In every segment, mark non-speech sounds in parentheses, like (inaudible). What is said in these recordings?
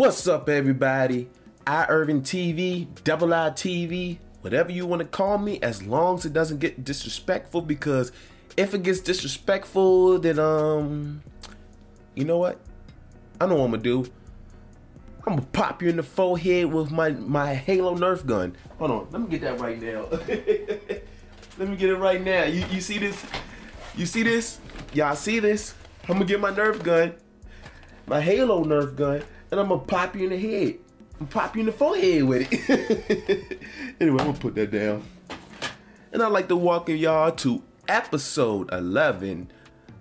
What's up, everybody? I Irvin TV, Double I TV, whatever you want to call me, as long as it doesn't get disrespectful. Because if it gets disrespectful, then um, you know what? I know what I'm gonna do. I'm gonna pop you in the forehead with my my Halo Nerf gun. Hold on, let me get that right now. (laughs) let me get it right now. You you see this? You see this? Y'all see this? I'm gonna get my Nerf gun, my Halo Nerf gun, and I'm gonna pop you in the head. I'm pop you in the forehead with it. (laughs) anyway, I'm gonna put that down. And I'd like to welcome y'all to episode 11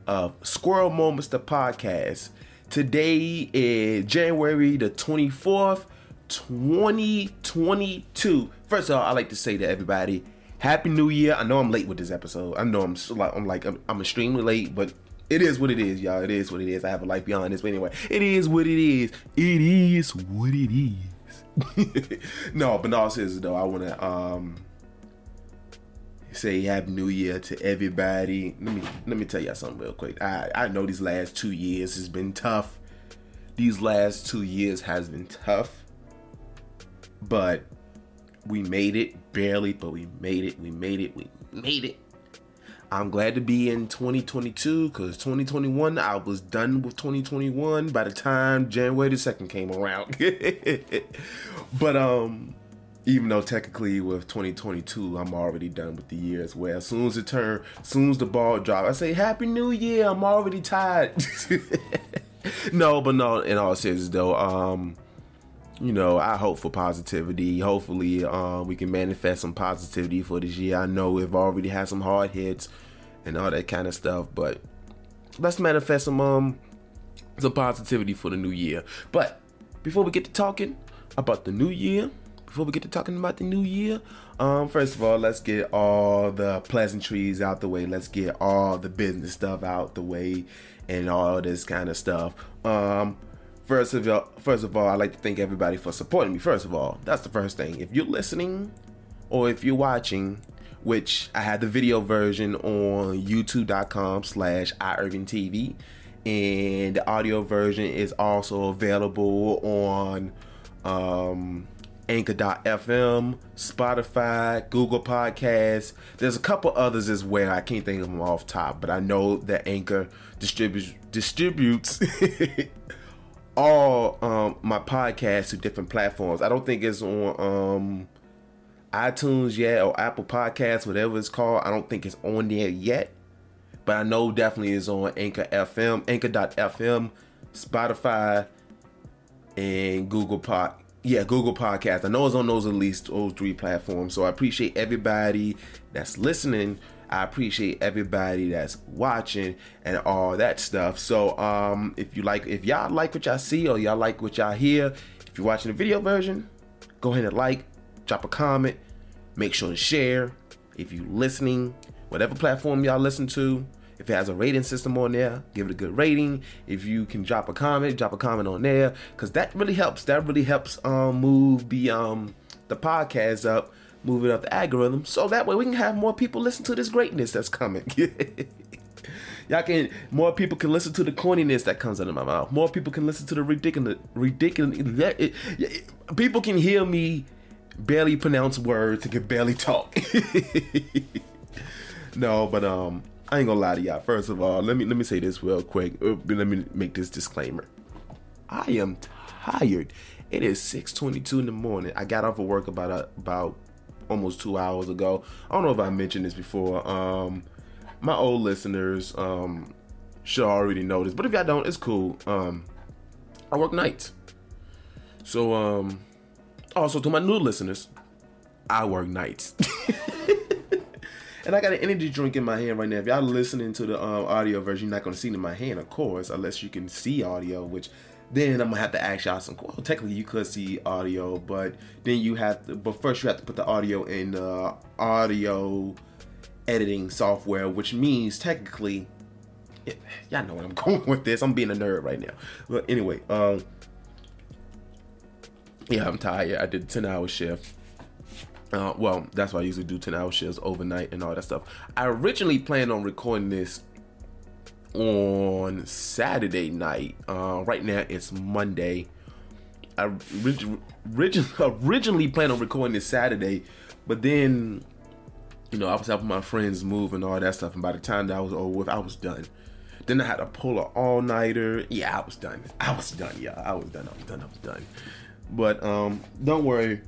of Squirrel Moments, the podcast. Today is January the 24th, 2022. First of all, I like to say to everybody, Happy New Year. I know I'm late with this episode. I know I'm like I'm like I'm, I'm extremely late, but it is what it is, y'all. It is what it is. I have a life beyond this. But anyway, it is what it is. It is what it is. (laughs) no, but no, seriously though, I wanna um say happy new year to everybody. Let me let me tell y'all something real quick. I I know these last two years has been tough. These last two years has been tough. But we made it barely, but we made it. We made it. We made it. I'm glad to be in 2022 because 2021 I was done with 2021 by the time January the 2nd came around. (laughs) but um even though technically with 2022 I'm already done with the year as well. As soon as it turn, as soon as the ball drop, I say Happy New Year. I'm already tired. (laughs) no, but no. In all seriousness though, um, you know, I hope for positivity. Hopefully, uh, we can manifest some positivity for this year. I know we've already had some hard hits and all that kind of stuff, but let's manifest some um some positivity for the new year. But before we get to talking about the new year, before we get to talking about the new year, um, first of all, let's get all the pleasantries out the way. Let's get all the business stuff out the way, and all this kind of stuff. Um, first of all, first of all, I'd like to thank everybody for supporting me. First of all, that's the first thing. If you're listening, or if you're watching, which I had the video version on YouTube.com/slash iIrvingTV, and the audio version is also available on um, Anchor.fm, Spotify, Google Podcasts. There's a couple others as well. I can't think of them off top, but I know that Anchor distributes distributes (laughs) all um, my podcasts to different platforms. I don't think it's on um, iTunes yet or Apple Podcasts, whatever it's called. I don't think it's on there yet, but I know definitely is on Anchor FM, Anchor.fm, Spotify, and Google Pod. Yeah, Google Podcast. I know it's on those at least those three platforms. So I appreciate everybody that's listening. I appreciate everybody that's watching and all that stuff. So um if you like if y'all like what y'all see or y'all like what y'all hear, if you're watching the video version, go ahead and like, drop a comment, make sure to share. If you're listening, whatever platform y'all listen to, if it has a rating system on there, give it a good rating. If you can drop a comment, drop a comment on there, cause that really helps. That really helps um move the um the podcast up move it up the algorithm so that way we can have more people listen to this greatness that's coming. (laughs) Y'all can more people can listen to the corniness that comes out of my mouth. More people can listen to the ridiculous ridiculous people can hear me barely pronounce words and can barely talk. (laughs) no, but um I ain't gonna lie to y'all. First of all, let me let me say this real quick. Uh, Let me make this disclaimer. I am tired. It is 6:22 in the morning. I got off of work about uh, about almost two hours ago. I don't know if I mentioned this before. Um, my old listeners um, should already know this, but if y'all don't, it's cool. Um, I work nights, so um, also to my new listeners, I work nights. (laughs) and I got an energy drink in my hand right now. If y'all listening to the um, audio version, you're not gonna see it in my hand, of course, unless you can see audio, which then I'm gonna have to ask y'all some. Well, technically you could see audio, but then you have to. But first you have to put the audio in uh, audio editing software, which means technically, y'all know where I'm (laughs) going with this. I'm being a nerd right now. But anyway, um, yeah, I'm tired. I did a 10 hour shift. Uh, well, that's why I usually do 10 hour shifts overnight and all that stuff. I originally planned on recording this on Saturday night. Uh, right now it's Monday. I originally (laughs) originally planned on recording this Saturday, but then you know I was helping my friends move and all that stuff, and by the time that I was over with, I was done. Then I had to pull an all nighter. Yeah, I was done. I was done. Yeah, I was done. I was done. I was done. But um, don't worry.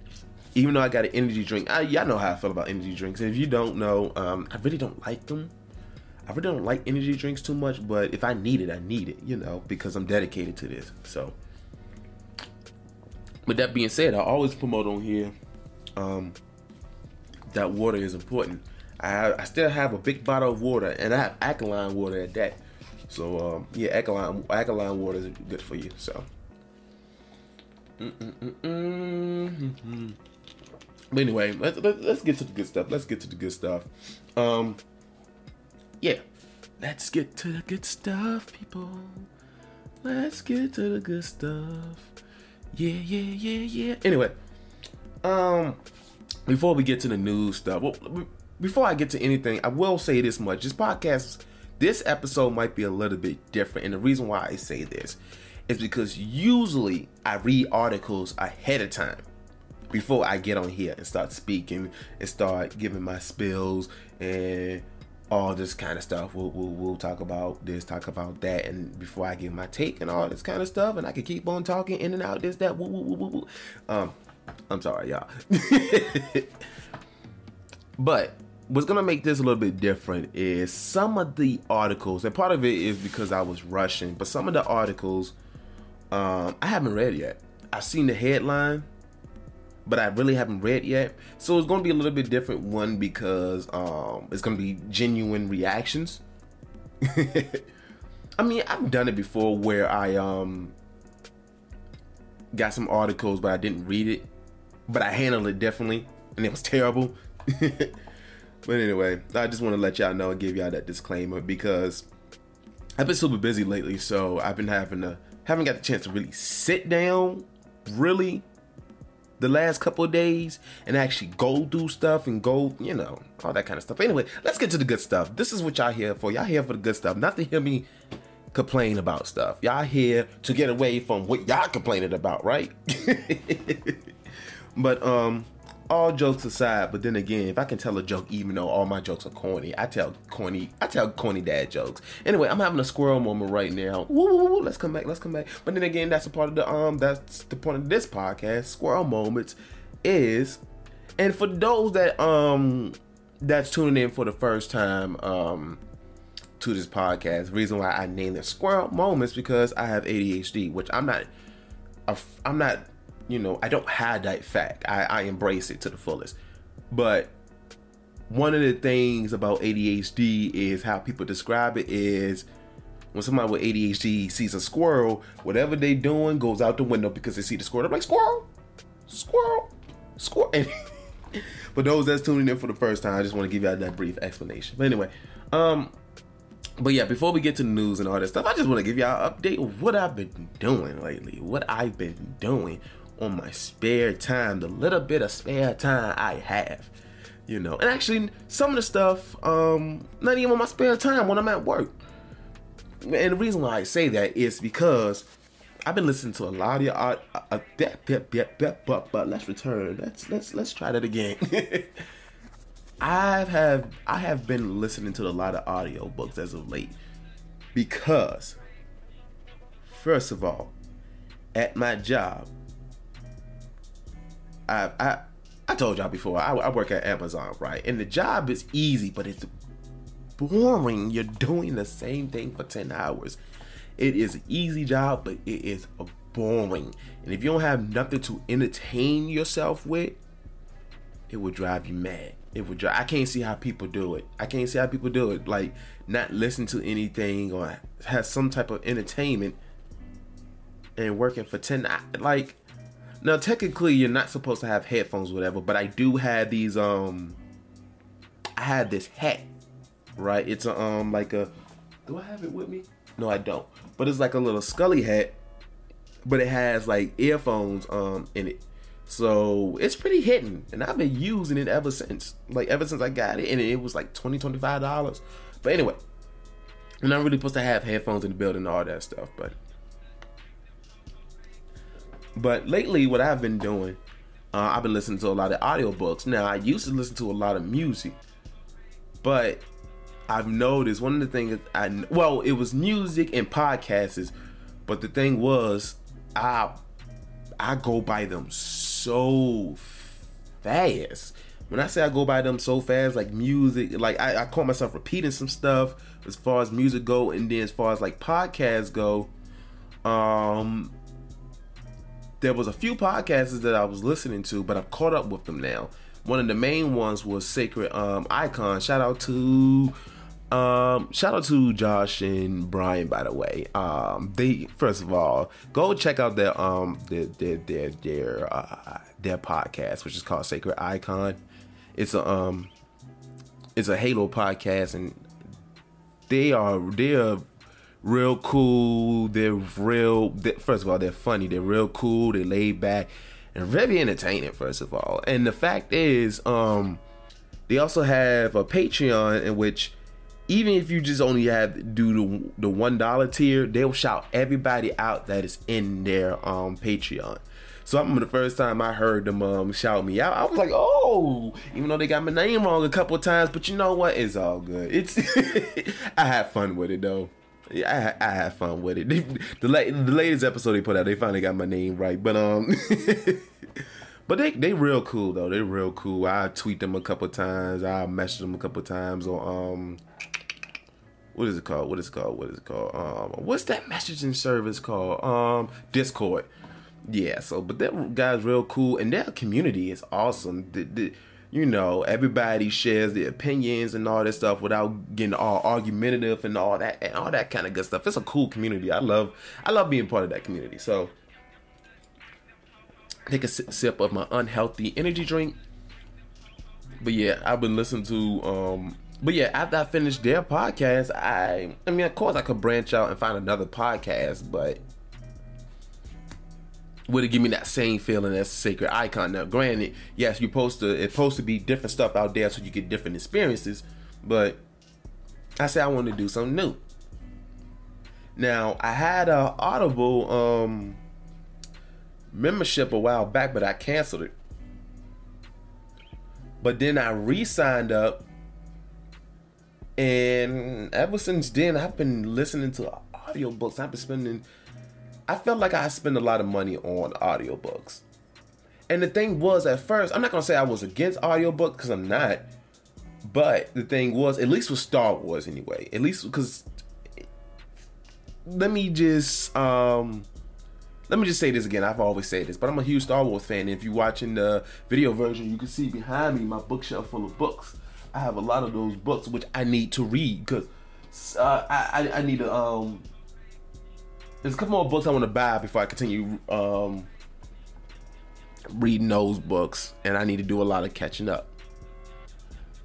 Even though I got an energy drink, I, y'all know how I feel about energy drinks. And if you don't know, um, I really don't like them. I really don't like energy drinks too much, but if I need it, I need it, you know, because I'm dedicated to this. So, with that being said, I always promote on here um, that water is important. I, I still have a big bottle of water, and I have alkaline water at that. So, um, yeah, alkaline alkaline water is good for you. So, but anyway, let's, let's get to the good stuff. Let's get to the good stuff. Um, yeah, let's get to the good stuff, people. Let's get to the good stuff. Yeah, yeah, yeah, yeah. Anyway, um, before we get to the news stuff, well, before I get to anything, I will say this much: this podcast, this episode might be a little bit different, and the reason why I say this is because usually I read articles ahead of time before I get on here and start speaking and start giving my spills and all this kind of stuff. We'll, we'll, we'll talk about this, talk about that, and before I give my take and all this kind of stuff, and I can keep on talking in and out, this, that, woo, woo, woo. Um, I'm sorry, y'all. (laughs) but what's gonna make this a little bit different is some of the articles, and part of it is because I was rushing, but some of the articles um, I haven't read yet. I've seen the headline, but I really haven't read yet. So it's to be a little bit different. One because um, it's to be genuine reactions. (laughs) I mean, I've done it before where I um got some articles, but I didn't read it, but I handled it differently, and it was terrible. (laughs) but anyway, I just want to let y'all know and give y'all that disclaimer because I've been super busy lately, so I've been having to haven't got the chance to really sit down, really, the last couple of days and actually go do stuff and go, you know, all that kind of stuff. Anyway, let's get to the good stuff. This is what y'all here for. Y'all here for the good stuff, not to hear me complain about stuff. Y'all here to get away from what y'all complaining about, right? (laughs) but um all jokes aside, but then again, if I can tell a joke, even though all my jokes are corny, I tell corny, I tell corny dad jokes. Anyway, I'm having a squirrel moment right now. Woo, woo, woo, let's come back, let's come back. But then again, that's a part of the um, that's the point of this podcast. Squirrel moments is, and for those that um, that's tuning in for the first time um to this podcast, reason why I named it Squirrel Moments because I have ADHD, which I'm not, I'm not you know, I don't hide that fact. I, I embrace it to the fullest. But one of the things about ADHD is how people describe it is when somebody with ADHD sees a squirrel, whatever they doing goes out the window because they see the squirrel. They're like, squirrel, squirrel, squirrel. (laughs) for those that's tuning in for the first time, I just want to give you that brief explanation. But anyway, um, but yeah, before we get to the news and all that stuff, I just want to give y'all an update of what I've been doing lately, what I've been doing on my spare time, the little bit of spare time I have. You know, and actually some of the stuff, um, not even on my spare time when I'm at work. And the reason why I say that is because I've been listening to a lot of your. Uh, uh, but but let's return. Let's let's let's try that again. (laughs) I have I have been listening to a lot of audio books as of late because first of all, at my job, I I I told y'all before I, I work at Amazon, right? And the job is easy, but it's boring. You're doing the same thing for ten hours. It is an easy job, but it is boring. And if you don't have nothing to entertain yourself with, it will drive you mad. It would drive. I can't see how people do it. I can't see how people do it. Like not listen to anything or have some type of entertainment and working for ten. Like now, technically, you're not supposed to have headphones, whatever. But I do have these. Um, I had this hat, right? It's a um like a. Do I have it with me? No, I don't. But it's like a little Scully hat, but it has like earphones um in it. So it's pretty hidden, and I've been using it ever since. Like ever since I got it, and it was like 20 dollars. But anyway, I'm not really supposed to have headphones in the building and all that stuff, but But lately, what I've been doing, uh, I've been listening to a lot of audiobooks. Now, I used to listen to a lot of music, but I've noticed one of the things I well, it was music and podcasts, but the thing was, I I go by them so fast. When I say I go by them so fast, like music, like I, I call myself repeating some stuff as far as music go, and then as far as like podcasts go, um, there was a few podcasts that I was listening to, but I've caught up with them now. One of the main ones was Sacred um, Icon. Shout out to um, shout out to Josh and Brian, by the way. Um, they first of all go check out their um their their their their, uh, their podcast, which is called Sacred Icon. It's a um it's a Halo podcast, and they are they're real cool. They're real. They're, first of all, they're funny. They're real cool. They're laid back and very entertaining. First of all, and the fact is, um, they also have a Patreon in which even if you just only have do the, the one dollar tier, they'll shout everybody out that is in their um Patreon. So I remember the first time I heard them um, shout me out, I was like, "Oh!" Even though they got my name wrong a couple times, but you know what? It's all good. It's (laughs) I had fun with it though. Yeah, I, I had fun with it. (laughs) the, the latest episode they put out, they finally got my name right. But um, (laughs) but they they real cool though. They real cool. I tweet them a couple times. I message them a couple times on um what is it called? What is it called? What is it called? Um, what's that messaging service called? Um, Discord. Yeah. So, but that guy's real cool, and their community is awesome. The, the, you know, everybody shares their opinions and all that stuff without getting all argumentative and all that and all that kind of good stuff. It's a cool community. I love, I love being part of that community. So, take a sip of my unhealthy energy drink. But yeah, I've been listening to um but yeah, after I finished their podcast, I I mean, of course, I could branch out and find another podcast, but would it give me that same feeling as a Sacred Icon? Now, granted, yes, you're supposed to it's supposed to be different stuff out there so you get different experiences, but I said I want to do something new. Now, I had a Audible um membership a while back, but I canceled it. But then I re-signed up and ever since then, I've been listening to audiobooks. I've been spending, I felt like I spent a lot of money on audiobooks. And the thing was, at first, I'm not to say I was against audiobooks because I'm not. But the thing was, at least with Star Wars anyway, at least because, let me just, um, let me just say this again. I've always said this, but I'm a huge Star Wars fan. And if you're watching the video version, you can see behind me my bookshelf full of books. I have a lot of those books which I need to read because uh, I, I need to um. There's a couple more books I want to buy before I continue um reading those books, and I need to do a lot of catching up.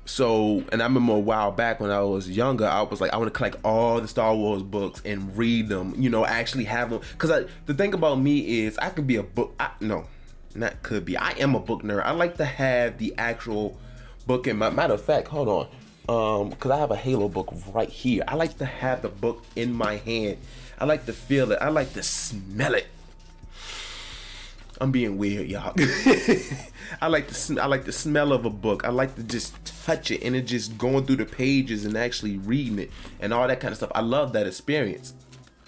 So, and I remember a while back when I was younger, I was like, I want to collect all the Star Wars books and read them. You know, actually have them. Because the thing about me is, I could be a book. I, no, not could be. I am a book nerd. I like to have the actual book in my matter of fact, hold on. Um, because I have a Halo book right here. I like to have the book in my hand. I like to feel it. I like to smell it. I'm being weird, y'all. (laughs) I like the I like the smell of a book. I like to just touch it and it just going through the pages and actually reading it and all that kind of stuff. I love that experience.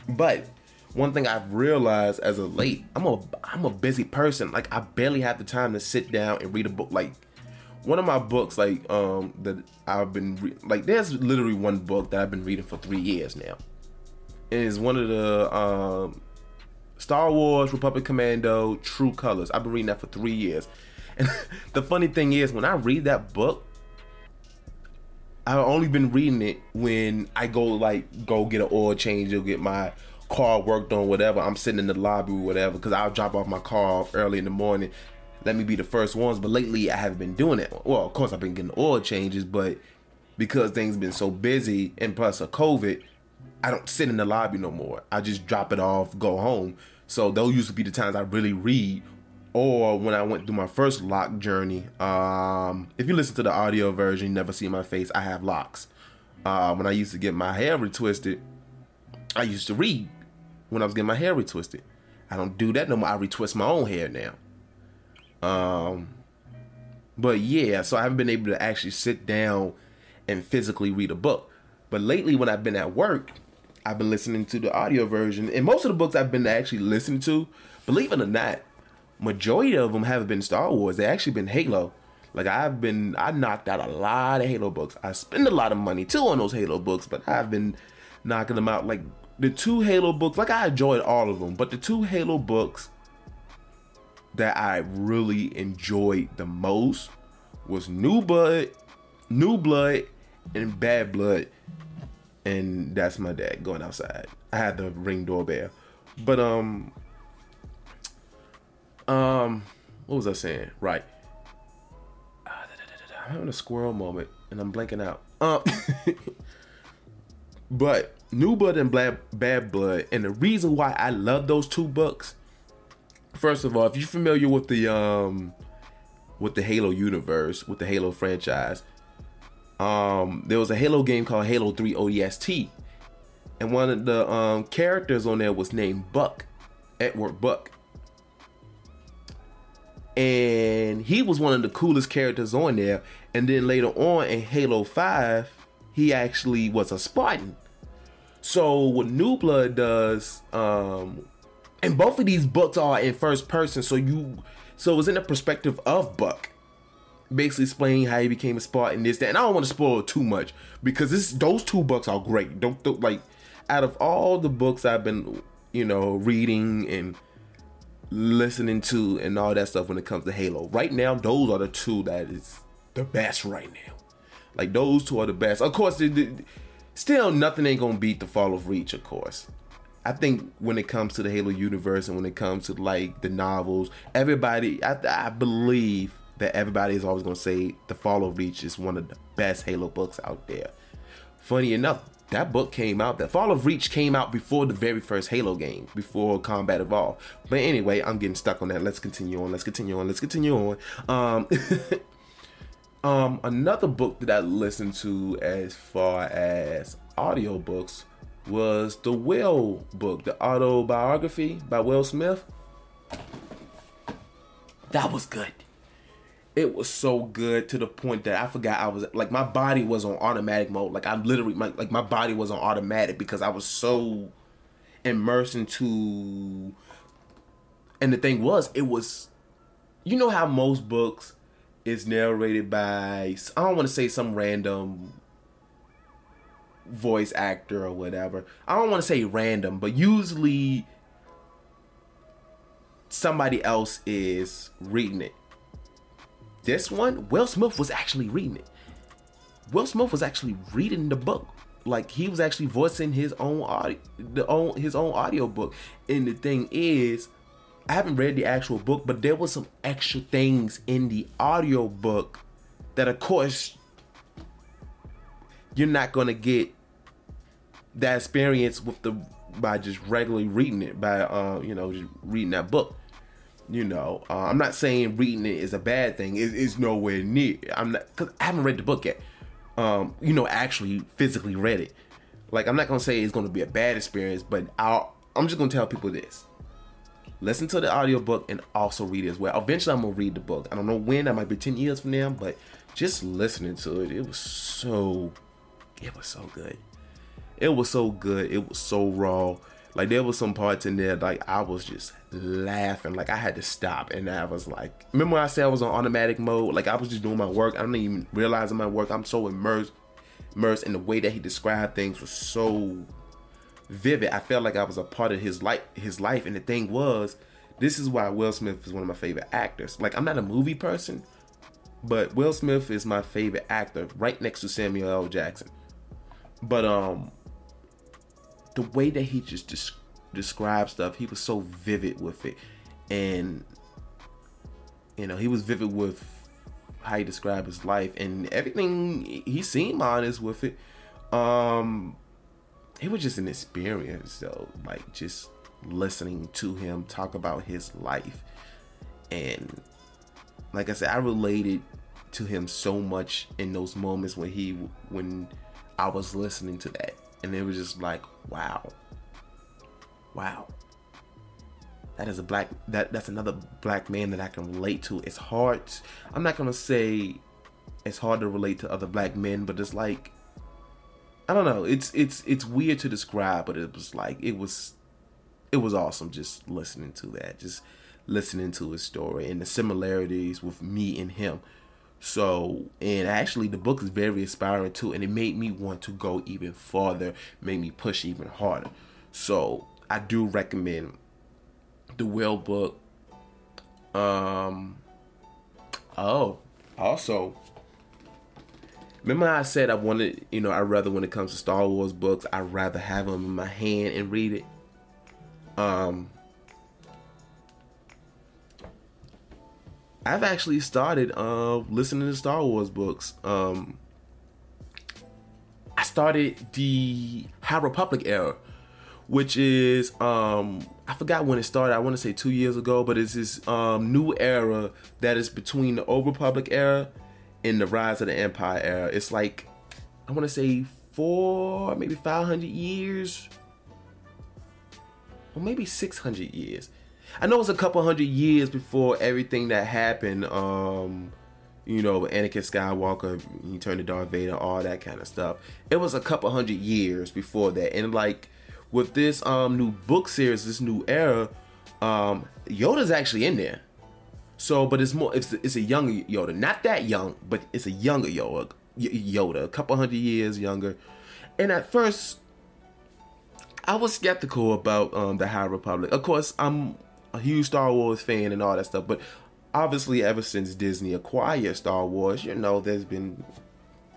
But one thing I've realized as of late, I'm a I'm a busy person. Like I barely have the time to sit down and read a book. Like one of my books like um that I've been re- like there's literally one book that I've been reading for three years now. Is one of the um Star Wars Republic Commando True Colors. I've been reading that for three years. (laughs) And the funny thing is when I read that book, I've only been reading it when I go like go get an oil change or get my car worked on whatever. I'm sitting in the lobby or whatever because I'll drop off my car off early in the morning let me be the first ones. But lately, I haven't been doing it. Well, of course, I've been getting oil changes, but because things been so busy and plus of COVID, I don't sit in the lobby no more. I just drop it off, go home. So those used to be the times I really read. Or when I went through my first lock journey, um, if you listen to the audio version, you never see my face. I have locks. Uh, when I used to get my hair retwisted, I used to read when I was getting my hair retwisted. I don't do that no more. I retwist my own hair now. Um, but yeah, so I haven't been able to actually sit down and physically read a book. But lately, when I've been at work, I've been listening to the audio version, and most of the books I've been actually listening to, believe it or not, majority of them haven't been Star Wars. They actually been Halo. Like I've been, I knocked out a lot of Halo books. I spend a lot of money too on those Halo books, but I've been knocking them out. Like the two Halo books, like I enjoyed all of them, but the two Halo books that I really enjoyed the most was New Blood, New Blood, and Bad Blood. And that's my dad going outside. I had the ring doorbell. But um um what was I saying? Right. I'm having a squirrel moment and I'm blanking out. Um (laughs) But New Blood and Bad Blood, and the reason why I love those two books first of all, if you're familiar with the um with the Halo universe, with the Halo franchise, um there was a Halo game called Halo 3 ODST. And one of the um characters on there was named Buck, Edward Buck. And he was one of the coolest characters on there. And then later on in Halo 5, he actually was a Spartan. So what New Blood does, um, and both of these books are in first person so you so it's in the perspective of buck basically explaining how he became a spartan this that and i don't want to spoil too much because this those two books are great. Don't, don't like out of all the books i've been you know reading and listening to and all that stuff when it comes to halo right now those are the two that is the best right now. Like those two are the best. Of course still nothing ain't gonna beat the fall of reach of course. I think when it comes to the Halo universe and when it comes to like the novels, everybody, I, I believe that everybody is always going to say The Fall of Reach is one of the best Halo books out there. Funny enough, that book came out, The Fall of Reach came out before the very first Halo game, before Combat Evolved. But anyway, I'm getting stuck on that. Let's continue on. Let's continue on. Let's continue on. Um, (laughs) um, another book that I listened to as far as audiobooks was the Will book, the autobiography by Will Smith. That was good. It was so good to the point that I forgot I was like my body was on automatic mode. Like I'm literally my, like my body was on automatic because I was so immersed into. And the thing was, it was, you know how most books is narrated by I don't want to say some random voice actor or whatever. I don't want to say random, but usually somebody else is reading it. This one, Will Smith was actually reading it. Will Smith was actually reading the book. Like he was actually voicing his own audio, the own his own audio book. And the thing is, I haven't read the actual book, but there was some extra things in the audio book that, of course, you're not gonna get that experience with the by just regularly reading it by uh you know just reading that book you know uh, i'm not saying reading it is a bad thing. It, it's nowhere near. I'm not because i haven't read the book yet. Um you know actually physically read it. Like i'm not gonna say it's gonna be a bad experience but i'll i'm just gonna tell people this. Listen to the audiobook and also read it as well. Eventually i'm gonna read the book. I don't know when that might be 10 years from now but just listening to it it was so it was so good. It was so good. It was so raw. Like there was some parts in there like I was just laughing. Like I had to stop and I was like, remember I said I was on automatic mode? Like I was just doing my work. I didn't even realize in my work. I'm so immersed, immersed in the way that he described things was so vivid. I felt like I was a part of his life. His life, and the thing was, this is why Will Smith is one of my favorite actors. Like I'm not a movie person, but Will Smith is my favorite actor, right next to Samuel L. Jackson. But um, the way that he just des- described stuff, he was so vivid with it, and you know, he was vivid with how he described his life and everything. He seemed honest with it. Um, it was just an experience, though. Like just listening to him talk about his life, and like I said, I related to him so much in those moments when he when I was listening to that and it was just like wow wow that is a black that that's another black man that I can relate to. It's hard. I'm not gonna say it's hard to relate to other black men, but it's like I don't know. It's it's it's weird to describe, but it was like it was it was awesome just listening to that, just listening to his story and the similarities with me and him. So, and actually, the book is very inspiring too, and it made me want to go even farther, made me push even harder. So, I do recommend the Will book. Um. Oh, also, remember I said I wanted, you know, I rather when it comes to Star Wars books, I rather have them in my hand and read it. Um, I've actually started uh, listening to Star Wars books. Um, I started the High Republic era, which is um, I forgot when it started. I want to say two years ago, but it's this um, new era that is between the Old Republic era and the Rise of the Empire era. It's like I want to say four, maybe five hundred years, or maybe six hundred years. I know it's a couple hundred years before everything that happened. Um, you know, Anakin Skywalker, he turned to Darth Vader, all that kind of stuff. It was a couple hundred years before that, and like with this um new book series, this new era, um, Yoda's actually in there. So, but it's more, it's it's a younger Yoda, not that young, but it's a younger Yoda, Yoda, a couple hundred years younger. And at first, I was skeptical about um, the High Republic. Of course, I'm a huge Star Wars fan and all that stuff, but obviously ever since Disney acquired Star Wars, you know, there's been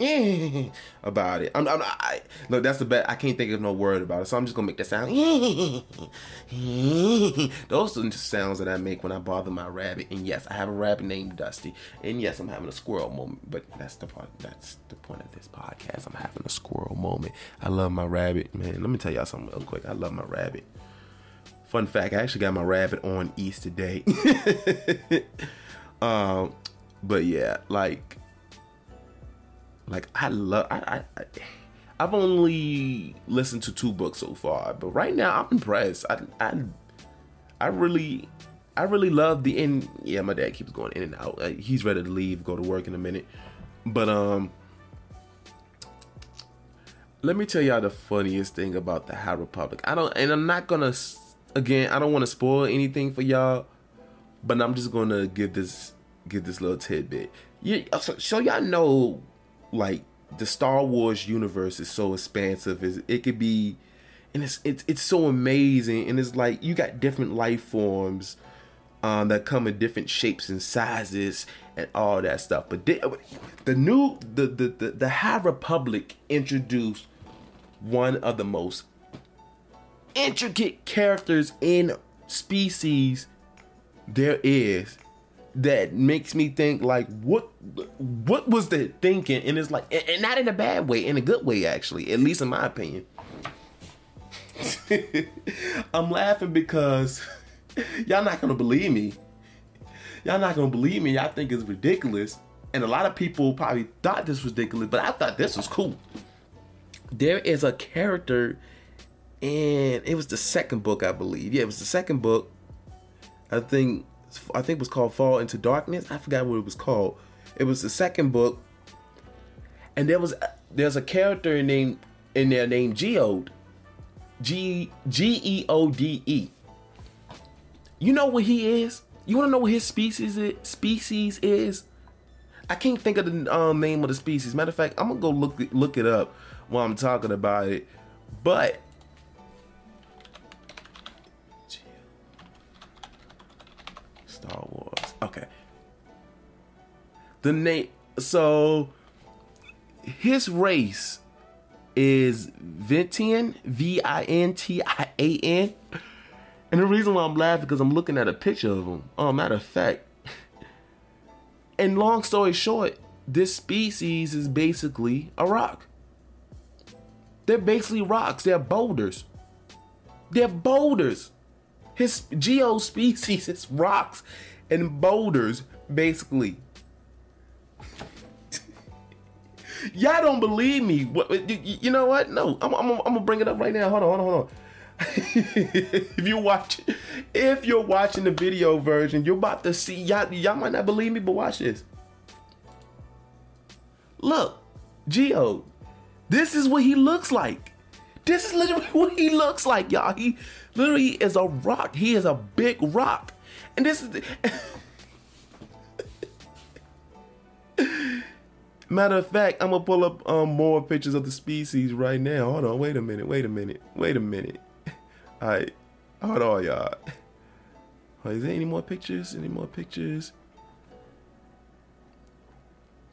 (laughs) about it. I'm, I'm I, look, that's the best. I can't think of no word about it, so I'm just gonna make that sound. (laughs) Those are the sounds that I make when I bother my rabbit. And yes, I have a rabbit named Dusty. And yes, I'm having a squirrel moment. But that's the part. That's the point of this podcast. I'm having a squirrel moment. I love my rabbit, man. Let me tell y'all something real quick. I love my rabbit. Fun fact, I actually got my rabbit on Easter Day. (laughs) (laughs) um, but yeah, like, like I love. I, I, I I've only listened to two books so far, but right now I'm impressed. I I, I really I really love the end. Yeah, my dad keeps going in and out. Uh, he's ready to leave, go to work in a minute. But um, let me tell y'all the funniest thing about the High Republic. I don't, and I'm not gonna again, I don't want to spoil anything for y'all, but I'm just gonna give this give this little tidbit. Yeah, so, so y'all know, like the Star Wars universe is so expansive. Is it could be, and it's it's it's so amazing, and it's like you got different life forms. Um, that come in different shapes and sizes and all that stuff. But they, the new the, the the the High Republic introduced one of the most intricate characters in species there is that makes me think like what what was the thinking? And it's like and not in a bad way in a good way actually at least in my opinion. (laughs) I'm laughing because (laughs) y'all not gonna believe me. Y'all not gonna believe me. Y'all think it's ridiculous. And a lot of people probably thought this was ridiculous but i thought this was cool. There is a character and it was the second book, I believe. Yeah, it was the second book. I think I think it was called Fall into Darkness. I forgot what it was called. It was the second book, and there was there's a character named in there named Geode, G G E O D E. You know what he is? You want to know what his species is, species is? I can't think of the um, name of the species. Matter of fact, I'm gonna go look look it up while I'm talking about it. But Star Wars. Okay. The name. So his race is Vintian, V I N T I A N. And the reason why I'm laughing because I'm looking at a picture of him. Oh, matter of fact. (laughs) and long story short, this species is basically a rock. They're basically rocks. They're boulders. They're boulders. His geo species is rocks and boulders, basically. Y'all don't believe me. What, you know what? No, I'm, I'm, I'm, gonna bring it up right now. Hold on, hold on, hold on. (laughs) if you watch, if you're watching the video version, you're about to see y'all. Y'all might not believe me, but watch this. Look, Geo, this is what he looks like. This is literally (laughs) what he looks like, y'all. He literally is a rock. He is a big rock, and this is. The, (laughs) Matter of fact, I'm gonna pull up um, more pictures of the species right now. Hold on, wait a minute, wait a minute, wait a minute. (laughs) All right, hold on, y'all. (laughs) Is there any more pictures? Any more pictures?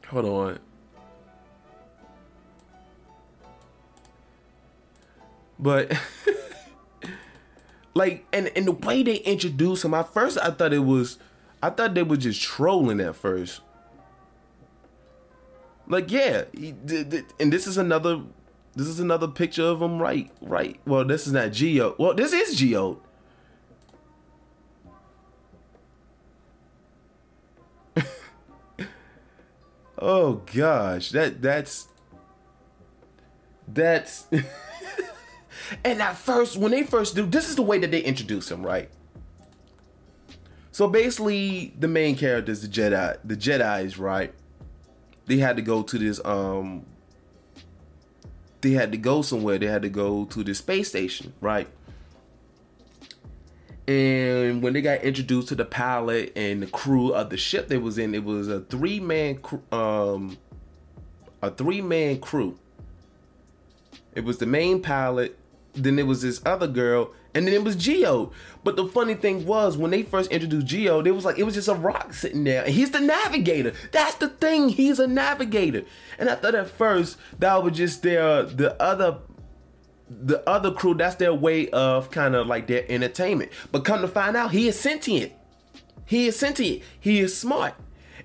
Hold on. But like and and the way they introduced him, at first I thought it was I thought they were just trolling at first. Like yeah, he, and this is another this is another picture of him right right. Well, this is not Geo. Well, this is Geo. (laughs) oh gosh, that that's that's (laughs) and at first when they first do this is the way that they introduce him, right? So basically the main character is the Jedi, the Jedi's, right? they had to go to this um they had to go somewhere. They had to go to the space station, right? And when they got introduced to the pilot and the crew of the ship they was in, it was a three man um a three man crew. It was the main pilot, then it was this other girl, and then it was Geo. But the funny thing was, when they first introduced Geo, they was like it was just a rock sitting there, and he's the navigator. That's the thing, he's a navigator. And I thought at first that was just their the other the other crew. That's their way of kind of like their entertainment. But come to find out, he is sentient. He is sentient. He is smart,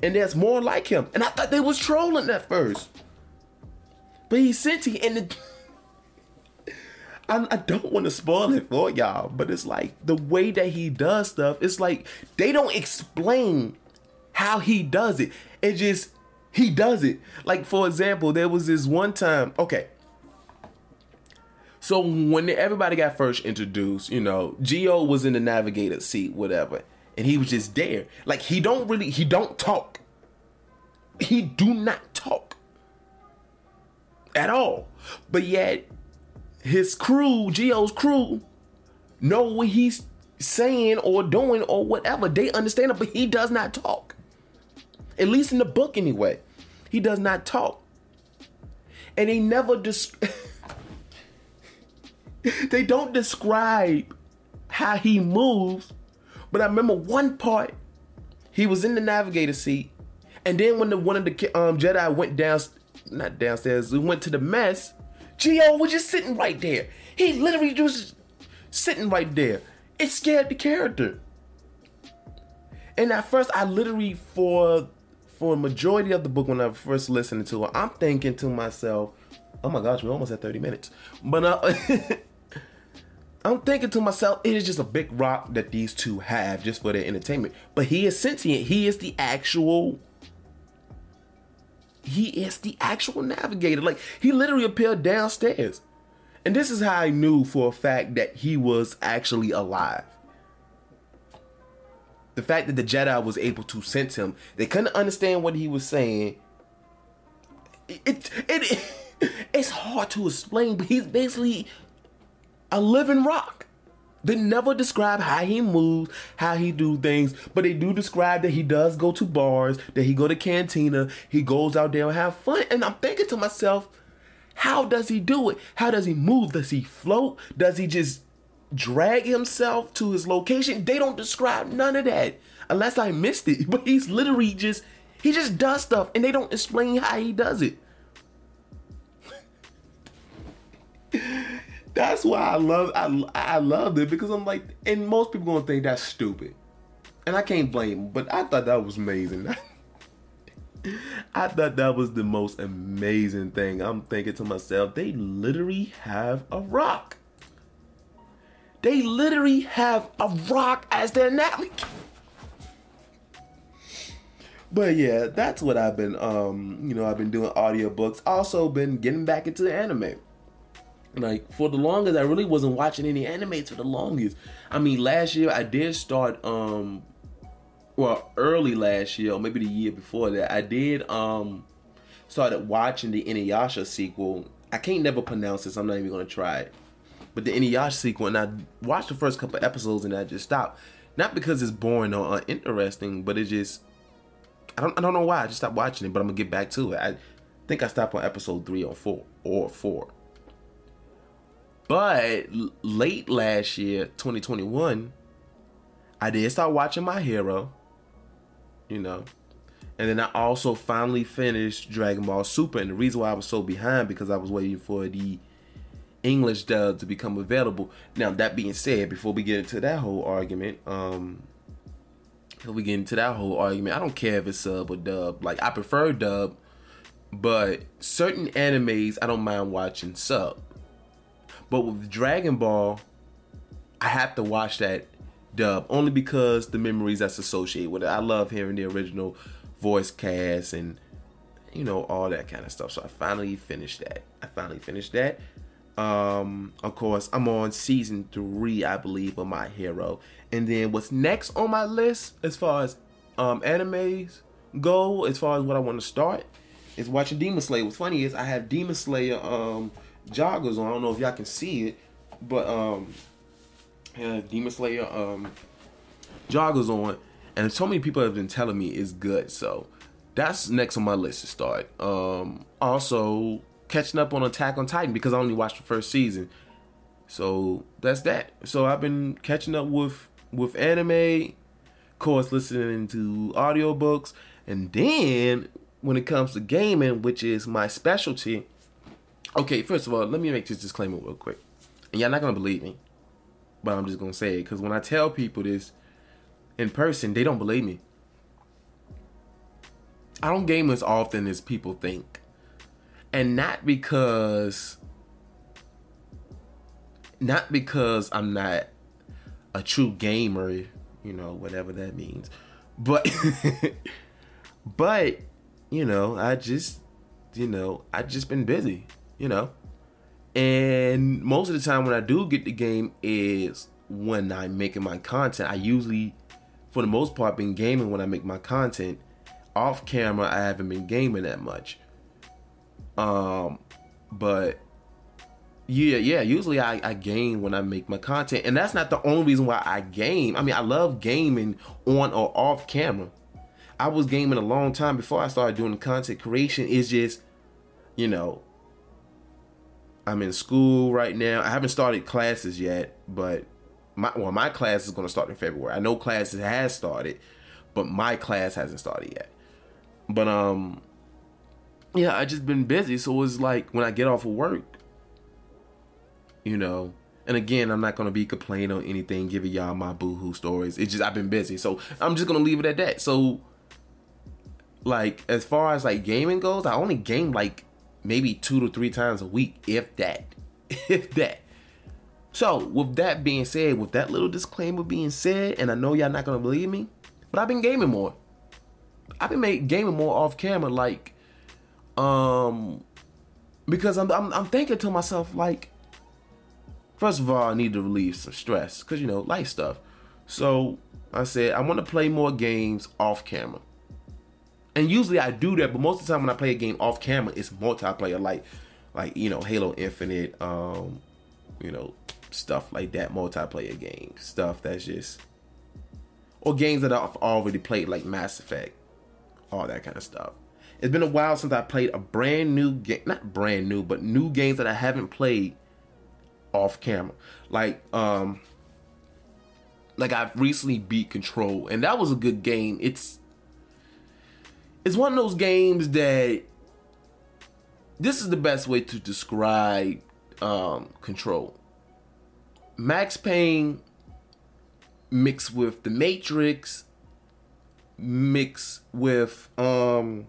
and there's more like him. And I thought they was trolling at first, but he's sentient, and. The, I, I don't want to spoil it for y'all, but it's like the way that he does stuff, it's like they don't explain how he does it. It just he does it. Like for example, there was this one time, okay. So when everybody got first introduced, you know, Geo was in the navigator seat, whatever, and he was just there. Like he don't really he don't talk. He do not talk at all. But yet his crew, Geo's crew, know what he's saying or doing or whatever. They understand it, but he does not talk. At least in the book, anyway. He does not talk. And they never dis- (laughs) they don't describe how he moves. But I remember one part, he was in the navigator seat, and then when the one of the um, Jedi went down, not downstairs, we went to the mess. Geo was just sitting right there. He literally was sitting right there. It scared the character. And at first, I literally for for a majority of the book when I first listened to it, I'm thinking to myself, "Oh my gosh, we're almost at 30 minutes." But uh, (laughs) I'm thinking to myself, it is just a big rock that these two have just for their entertainment. But he is sentient. He is the actual he is the actual navigator. Like he literally appeared downstairs. And this is how I knew for a fact that he was actually alive. The fact that the Jedi was able to sense him, they couldn't understand what he was saying. It, it, it (laughs) it's hard to explain, but he's basically a living rock. They never describe how he moves, how he do things, but they do describe that he does go to bars, that he go to cantina, he goes out there and have fun. And I'm thinking to myself, how does he do it? How does he move? Does he float? Does he just drag himself to his location? They don't describe none of that. Unless I missed it. (laughs) But he's literally just he just does stuff and they don't explain how he does it. (laughs) that's why I love I I loved it because I'm like, and most people gonna think that's stupid, and I can't blame them. But I thought that was amazing. (laughs) I thought that was the most amazing thing. I'm thinking to myself, they literally have a rock. They literally have a rock as their navigator. But yeah, that's what I've been um, you know, I've been doing audiobooks. Also been getting back into anime. Like for the longest, I really wasn't watching any animes for the longest. I mean, last year I did start um well early last year or maybe the year before that i did um started watching the inuyasha sequel. I can't never pronounce this i'm not even gonna try it. But the inuyasha sequel and i watched the first couple episodes and i just stopped. Not because it's boring or uninteresting but it just i don't i don't know why i just stopped watching it but i'm gonna get back to it. I think i stopped on episode three or four or four but late last year 2021 i did start watching my hero you know. And then I also finally finished Dragon Ball Super, and the reason why I was so behind because I was waiting for the English dub to become available. Now that being said, before we get into that whole argument, um, before we get into that whole argument, I don't care if it's sub or dub. Like I prefer dub, but certain animes I don't mind watching sub. But with Dragon Ball, I have to watch that dub only because the memories that's associated with it. I love hearing the original voice cast and you know all that kind of stuff. So I finally finished that. I finally finished that. Um, of course, I'm on season three, I believe, of My Hero. And then what's next on my list as far as um animes go, as far as what I want to start, is watching Demon Slayer. What's funny is I have Demon Slayer um joggers on. I don't know if y'all can see it, but um yeah, Demon Slayer um, joggers on, and so many people have been telling me it's good. So that's next on my list to start. Um, also catching up on Attack on Titan because I only watched the first season. So that's that. So I've been catching up with with anime, of course listening to audiobooks, and then when it comes to gaming, which is my specialty. Okay, first of all, let me make this disclaimer real quick. And y'all not gonna believe me but I'm just gonna say it because when I tell people this in person, they don't believe me. I don't game as often as people think, and not because not because I'm not a true gamer, you know, whatever that means, but (laughs) but you know, I just you know, I just been busy, you know. And most of the time when I do get the game is when I'm making my content. I usually, for the most part, been gaming when I make my content. Off camera, I haven't been gaming that much. Um, but yeah, yeah. Usually, I, I game when I make my content, and that's not the only reason why I game. I mean, I love gaming on or off camera. I was gaming a long time before I started doing content creation. It's just, you know, I'm in school right now. I haven't started classes yet, but my well, my class is going to start in February. I know classes has started, but my class hasn't started yet. But um, yeah, I just been busy, so it's like when I get off of work, you know. And again, I'm not gonna be complaining on anything, giving y'all my boohoo stories. It's just I've been busy, so I'm just gonna leave it at that. So, like as far as like gaming goes, I only game like maybe two to three times a week, if that, (laughs) if that. So, with that being said, with that little disclaimer being said, and I know y'all not gonna believe me, but I've been gaming more. I've been making gaming more off camera, like, um, because I'm, I'm I'm thinking to myself like, first of all, I need to relieve some stress, cause you know life stuff. So I said I want to play more games off camera. And usually I do that, but most of the time when I play a game off camera, it's multiplayer, like like you know Halo Infinite, um, you know stuff like that, multiplayer games, stuff that's just or games that I've already played, like Mass Effect, all that kind of stuff. It's been a while since I played a brand new game, not brand new, but new games that I haven't played off camera, like um, like I've recently beat Control, and that was a good game. It's it's one of those games that this is the best way to describe um, control. Max Payne mixed with The Matrix, mixed with um.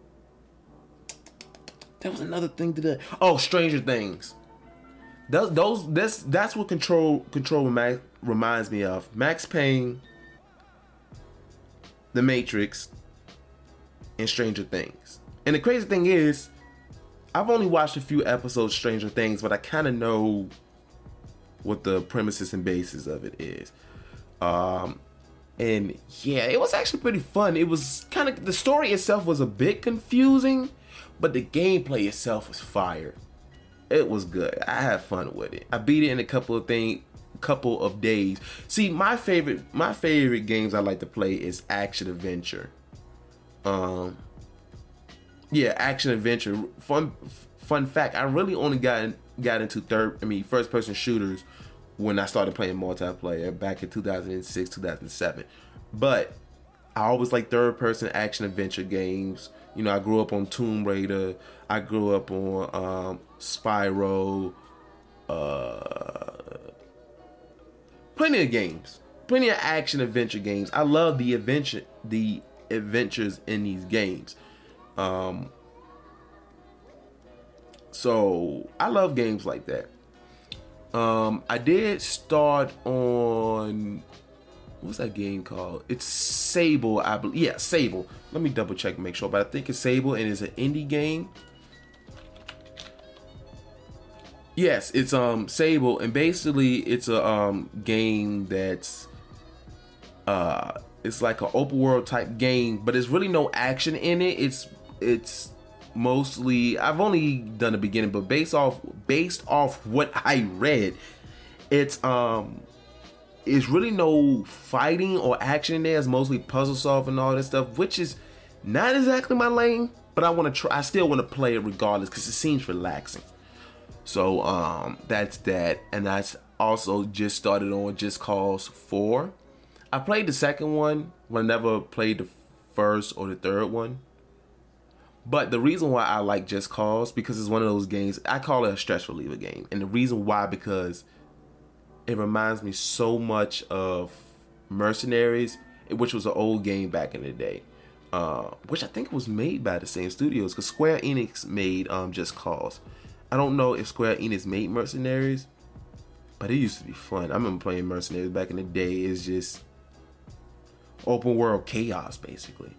That was another thing today. Oh, Stranger Things. Those, those that's that's what control control reminds me of. Max Payne, The Matrix, and Stranger Things. And the crazy thing is, I've only watched a few episodes of Stranger Things, but I kind of know what the premises and basis of it is. Um, and yeah, it was actually pretty fun. It was kind of the story itself was a bit confusing, but the gameplay itself was fire. It was good. I had fun with it. I beat it in a couple of things, couple of days. See, my favorite my favorite games I like to play is action adventure. Um, yeah, action adventure. Fun fun fact: I really only got got into third, I mean, first person shooters when I started playing multiplayer back in 2006, 2007. But I always like third person action adventure games. You know, I grew up on Tomb Raider. I grew up on um, Spyro. Uh, plenty of games, plenty of action adventure games. I love the adventure, the adventures in these games. Um, so I love games like that. Um, I did start on what's that game called? It's Sable, I believe. Yeah, Sable. Let me double check and make sure, but I think it's Sable and it's an indie game. Yes, it's um Sable, and basically it's a um game that's uh it's like an open world type game, but there's really no action in it. It's it's mostly I've only done the beginning, but based off based off what (laughs) I read, it's um it's really no fighting or action in there. It's mostly puzzle solving and all that stuff, which is not exactly my lane. But I want to try. I still want to play it regardless because it seems relaxing. So um, that's that, and that's also just started on Just Cause Four. I played the second one, but I never played the first or the third one. But the reason why I like Just Cause because it's one of those games I call it a stress reliever game, and the reason why because it reminds me so much of Mercenaries, which was an old game back in the day, uh, which I think was made by the same studios because Square Enix made um, Just Cause. I don't know if Square Enix made Mercenaries, but it used to be fun. I remember playing Mercenaries back in the day. It's just open world chaos, basically.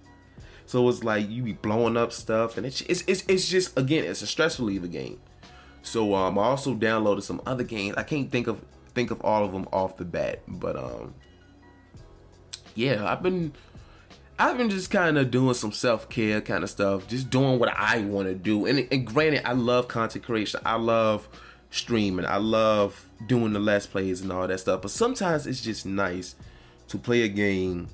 So it's like you be blowing up stuff, and it's it's it's, it's just again, it's a stress reliever game. So um, I also downloaded some other games. I can't think of think of all of them off the bat, but um, yeah, I've been I've been just kind of doing some self care kind of stuff, just doing what I want to do. And, and granted, I love content creation. I love streaming. I love doing the let's plays and all that stuff. But sometimes it's just nice to play a game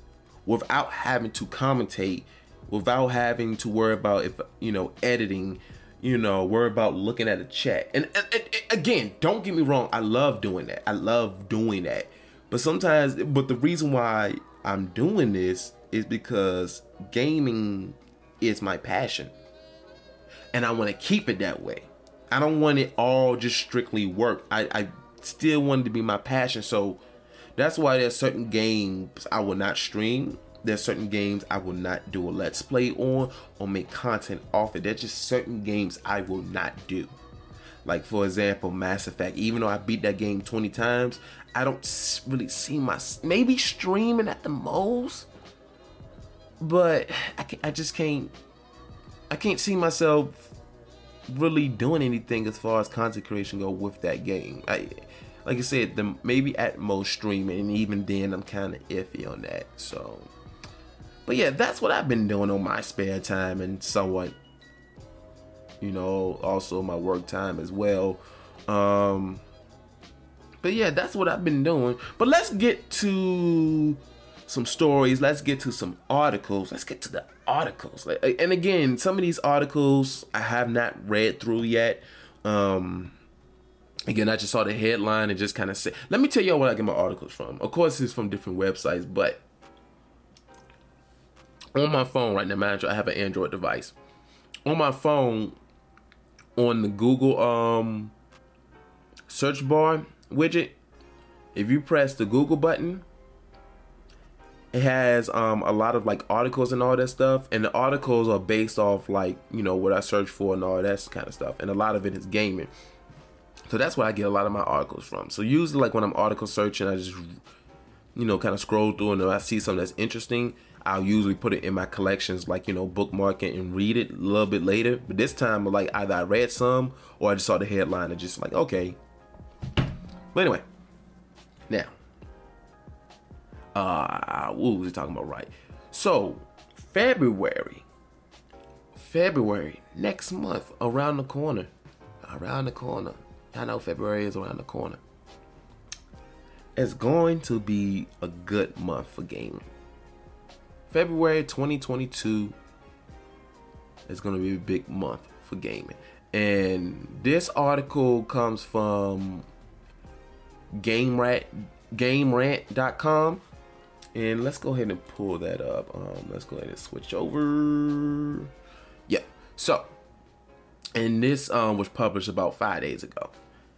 without having to commentate, without having to worry about if you know editing, you know, worry about looking at a chat. And, and, and again, don't get me wrong. I love doing that. I love doing that. But sometimes, but the reason why I'm doing this is because gaming is my passion. And I want to keep it that way. I don't want it all just strictly work. I, I still want it to be my passion. So that's why there's certain games I will not stream. There's certain games I will not do a let's play on or make content off it. There's just certain games I will not do. Like for example, Mass Effect. Even though I beat that game 20 times, I don't really see my maybe streaming at the most but I, I just can't I can't see myself really doing anything as far as content creation go with that game. I like I said, the maybe at most streaming, and even then I'm kind of iffy on that. So, but yeah, that's what I've been doing on my spare time and somewhat, you know, also my work time as well. Um, but yeah, that's what I've been doing. But let's get to some stories. Let's get to some articles. Let's get to the articles. And again, some of these articles I have not read through yet. Um, again, I just saw the headline and just kind of say, let me tell y'all where I get my articles from. Of course, it's from different websites, but on my phone right now, manager, I have an Android device. On my phone, on the Google um search bar widget, if you press the Google button, it has um a lot of like articles and all that stuff and the articles are based off like you know what i search for and all that kind of stuff and a lot of it is gaming so that's where i get a lot of my articles from so usually like when i'm article searching i just you know kind of scroll through and if i see something that's interesting i'll usually put it in my collections like you know bookmark it and read it a little bit later but this time like either i read some or i just saw the headline and just like okay but anyway Now, uh, what was he talking about? Right. So, February, February next month, around the corner, around the corner. I know February is around the corner. It's going to be a good month for gaming. February 2022 is going to be a big month for gaming. And this article comes from GameRant, GameRant.com. And let's go ahead and pull that up. Um, let's go ahead and switch over. Yeah. So, and this um, was published about five days ago.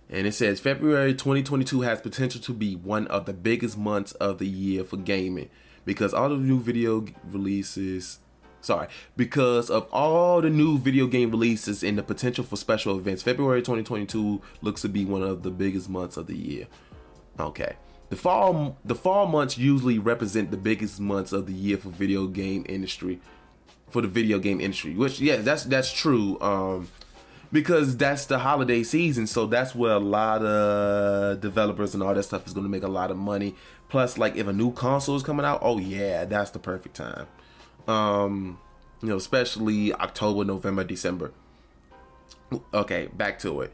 And it says February 2022 has potential to be one of the biggest months of the year for gaming because all the new video releases sorry, because of all the new video game releases and the potential for special events, February 2022 looks to be one of the biggest months of the year. Okay. The fall the fall months usually represent the biggest months of the year for video game industry for the video game industry, which yeah, that's that's true. Um because that's the holiday season, so that's where a lot of developers and all that stuff is going to make a lot of money. Plus, like if a new console is coming out, oh yeah, that's the perfect time. Um, you know, especially October, November, December. Okay, back to it.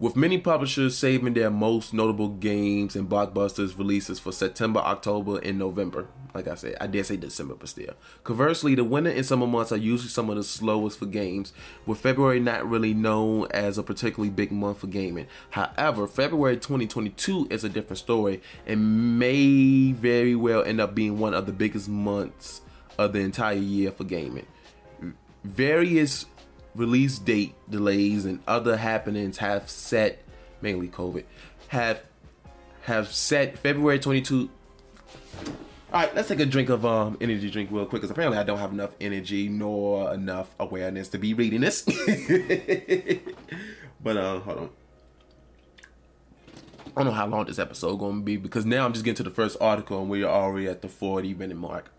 With many publishers saving their most notable games and blockbusters releases for September, October, and November. Like I said, I did say December, but still. Conversely, the winter and summer months are usually some of the slowest for games, with February not really known as a particularly big month for gaming. However, February 2022 is a different story and may very well end up being one of the biggest months of the entire year for gaming. Various release date delays and other happenings have set mainly COVID have have set February 22 all right, let's take a drink of um energy drink real quick because apparently I don't have enough energy nor enough awareness to be reading this. (laughs) but uh, hold on. I don't know how long this episode gonna be because now I'm just getting to the first article and we're already at the 40 minute mark.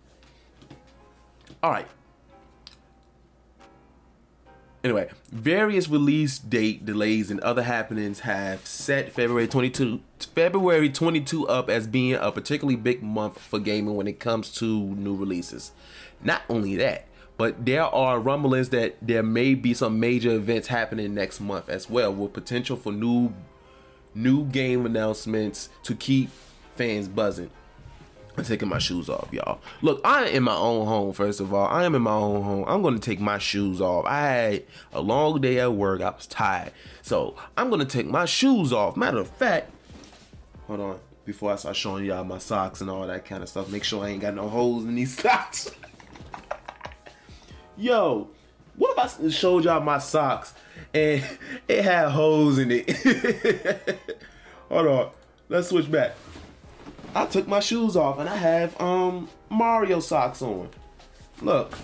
All right, Anyway, various release date delays and other happenings have set February 22 February 22 up as being a particularly big month for gaming when it comes to new releases. Not only that, but there are rumblings that there may be some major events happening next month as well with potential for new new game announcements to keep fans buzzing. Taking my shoes off, y'all. Look, I am in my own home, first of all. I am in my own home. I'm going to take my shoes off. I had a long day at work. I was tired. So I'm going to take my shoes off. Matter of fact, hold on. Before I start showing y'all my socks and all that kind of stuff, make sure I ain't got no holes in these (laughs) socks. Yo, what if I showed y'all my socks and (laughs) it had holes in it? (laughs) hold on. Let's switch back. I took my shoes off and I have um Mario socks on. Look,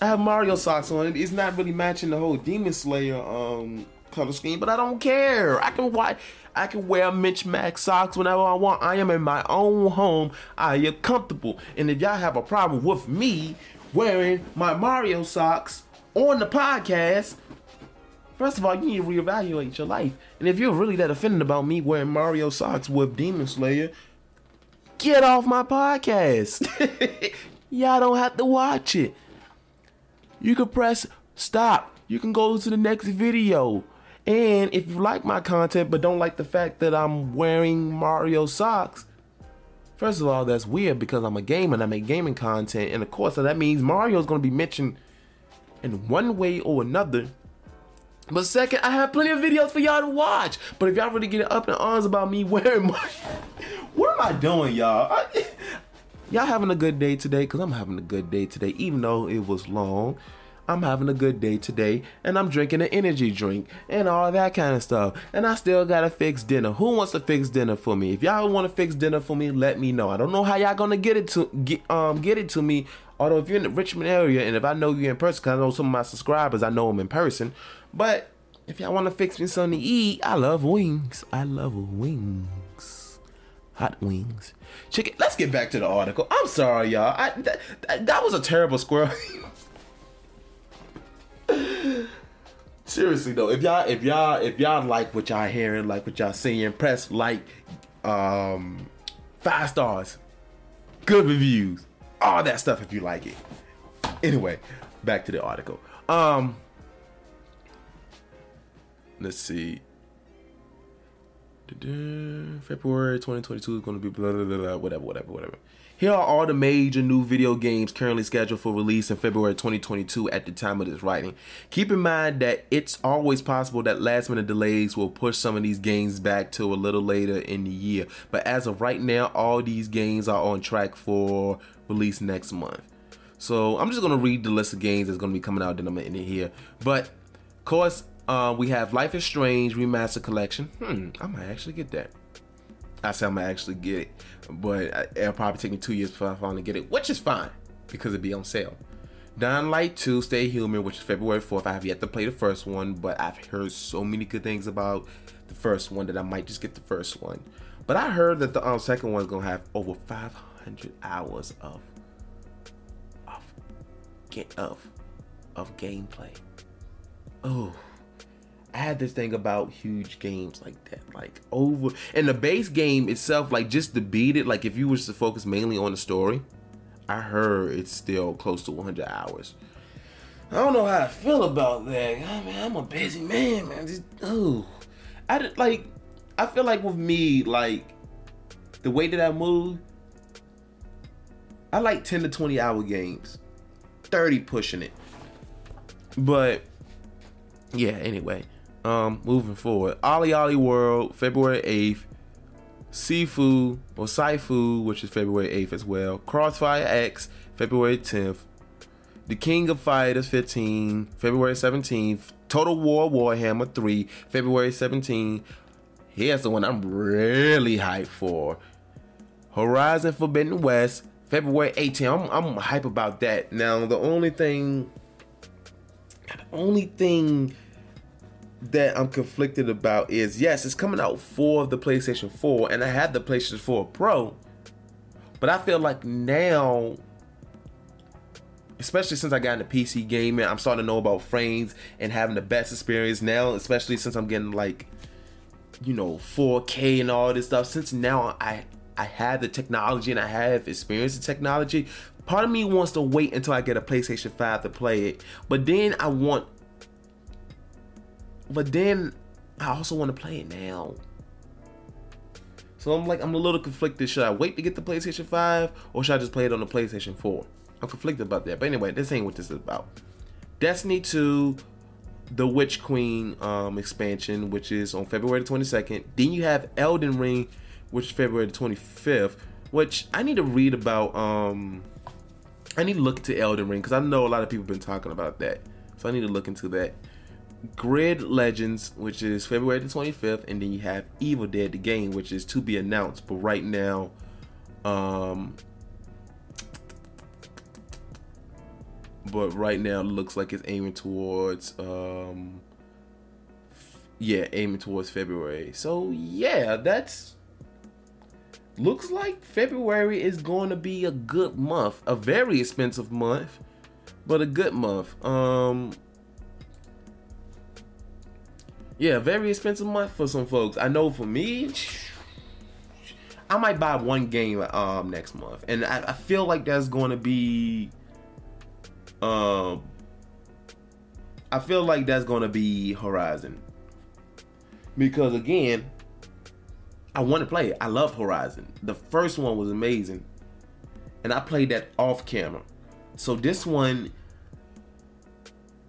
I have Mario socks on. It's not really matching the whole Demon Slayer um color scheme, but I don't care. I can why I can wear Mitch Max socks whenever I want. I am in my own home. I am comfortable. And if y'all have a problem with me wearing my Mario socks on the podcast, First of all, you need to reevaluate your life. And if you're really that offended about me wearing Mario socks with Demon Slayer, Get off my podcast. (laughs) Y'all don't have to watch it. You can press stop. You can go to the next video. And if you like my content but don't like the fact that I'm wearing Mario socks, first of all, that's weird because I'm a gamer and I make gaming content. And of course, so that means Mario's going to be mentioned in one way or another. But second, I have plenty of videos for y'all to watch. But if y'all really get up in arms about me (laughs) wearing my (laughs) what am I doing, y'all? (laughs) Y'all having a good day today? Because I'm having a good day today, even though it was long. I'm having a good day today, and I'm drinking an energy drink and all that kind of stuff. And I still gotta fix dinner. Who wants to fix dinner for me? If y'all want to fix dinner for me, let me know. I don't know how y'all gonna get it to get um get it to me. Although if you're in the Richmond area and if I know you in person, cause I know some of my subscribers, I know them in person. But if y'all want to fix me something to eat, I love wings. I love wings hot wings, chicken. Let's get back to the article. I'm sorry, y'all. I, that, that, that was a terrible squirrel. (laughs) Seriously though, if y'all if y'all if y'all like what y'all hearing, like what y'all seeing, press like, um, five stars, good reviews, all that stuff if you like it. Anyway, back to the article. Um, let's see. February 2022 is going to be blah, blah, blah, blah, whatever, whatever, whatever. Here are all the major new video games currently scheduled for release in February 2022 at the time of this writing. Keep in mind that it's always possible that last minute delays will push some of these games back to a little later in the year. But as of right now, all these games are on track for release next month. So I'm just going to read the list of games that's going to be coming out, then I'm going to end it here. But, of course, uh, we have Life is Strange Remaster Collection. Hmm, I might actually get that. I say I'm gonna actually get it, but it'll probably take me two years before I finally get it, which is fine because it'll be on sale. Dying Light 2 Stay Human, which is February 4th. I have yet to play the first one, but I've heard so many good things about the first one that I might just get the first one. But I heard that the um, second one's gonna have over 500 hours of of of of gameplay. Oh, I had this thing about huge games like that, like over and the base game itself, like just to beat it, like if you was to focus mainly on the story, I heard it's still close to 100 hours. I don't know how I feel about that. Oh, I mean, I'm a busy man, man. Just, oh, I did, like. I feel like with me, like the way that I move, I like 10 to 20 hour games, 30 pushing it. But yeah, anyway. Um, moving forward, OlliOlli World, February 8th. Sifu or Saifu, which is February 8th as well. Crossfire X, February 10th. The King of Fighters 15, February 17th. Total War Warhammer 3, February 17th. Here's the one I'm really hyped for. Horizon Forbidden West, February 18th. I'm, I'm hype about that. Now, the only thing, the only thing that I'm conflicted about is yes, it's coming out for the PlayStation 4, and I had the PlayStation 4 Pro, but I feel like now, especially since I got into PC gaming, I'm starting to know about frames and having the best experience now, especially since I'm getting like, you know, 4K and all this stuff. Since now I I have the technology and I have experience in technology. Part of me wants to wait until I get a PlayStation 5 to play it, but then I want but then I also want to play it now. So I'm like, I'm a little conflicted. Should I wait to get the PlayStation 5 or should I just play it on the PlayStation 4? I'm conflicted about that. But anyway, this ain't what this is about. Destiny 2, the Witch Queen um, expansion, which is on February 22nd. Then you have Elden Ring, which is February 25th, which I need to read about. Um, I need to look into Elden Ring because I know a lot of people have been talking about that. So I need to look into that. Grid Legends, which is February the 25th, and then you have Evil Dead the game, which is to be announced. But right now, um, but right now looks like it's aiming towards, um, yeah, aiming towards February. So yeah, that's looks like February is going to be a good month, a very expensive month, but a good month. Um, yeah, very expensive month for some folks. I know for me, I might buy one game um next month, and I, I feel like that's going to be um. I feel like that's going to be Horizon because again, I want to play it. I love Horizon. The first one was amazing, and I played that off camera. So this one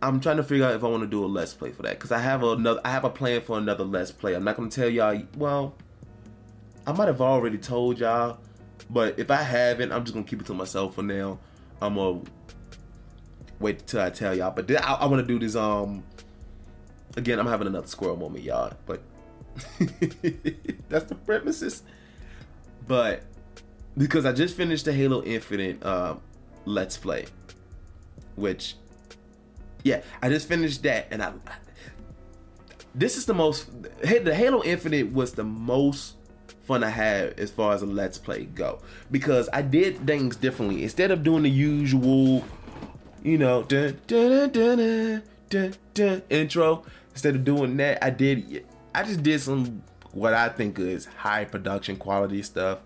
I'm trying to figure out if I want to do a let's play for that because I have another I have a plan for another let's play. I'm not gonna tell y'all. Well, I might have already told y'all, but if I haven't, I'm just gonna keep it to myself for now. I'm gonna wait till I tell y'all. But I, I want to do this. Um, again, I'm having another squirrel moment, y'all. But (laughs) that's the premises. But because I just finished the Halo Infinite uh, let's play, which yeah, I just finished that, and I. This is the most. The Halo Infinite was the most fun I had as far as a let's play go because I did things differently instead of doing the usual, you know, dun, dun, dun, dun, dun, intro. Instead of doing that, I did. I just did some what I think is high production quality stuff.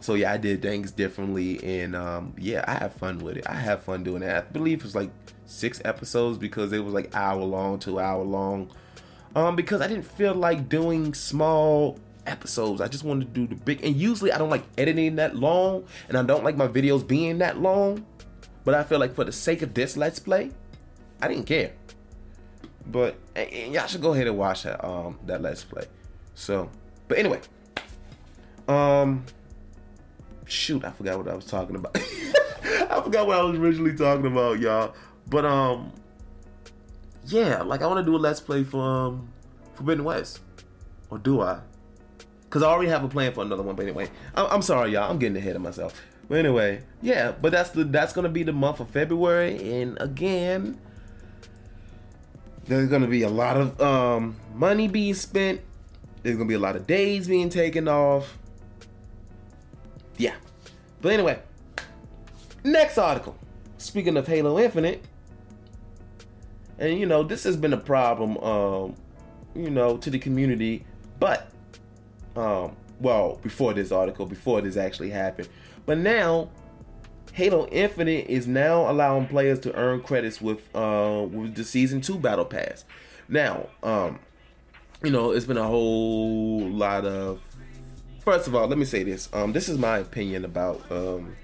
So yeah, I did things differently, and um, yeah, I have fun with it. I have fun doing that. I believe it's like six episodes because it was like hour long, two hour long. Um, because I didn't feel like doing small episodes. I just wanted to do the big. And usually I don't like editing that long, and I don't like my videos being that long. But I feel like for the sake of this let's play, I didn't care. But y'all should go ahead and watch that um that let's play. So, but anyway, um, shoot, I forgot what I was talking about. (laughs) I forgot what I was originally talking about, y'all. But um, yeah, like I want to do a let's play for um, Forbidden West, or do I? Cause I already have a plan for another one. But anyway, I'm, I'm sorry, y'all. I'm getting ahead of myself. But anyway, yeah. But that's the that's gonna be the month of February, and again, there's gonna be a lot of um money being spent. There's gonna be a lot of days being taken off. Yeah. But anyway, next article. Speaking of Halo Infinite, and you know this has been a problem, um, you know, to the community, but um, well, before this article, before this actually happened. But now, Halo Infinite is now allowing players to earn credits with uh with the season two battle pass. Now, um, you know, it's been a whole lot of. First of all, let me say this. Um, this is my opinion about um.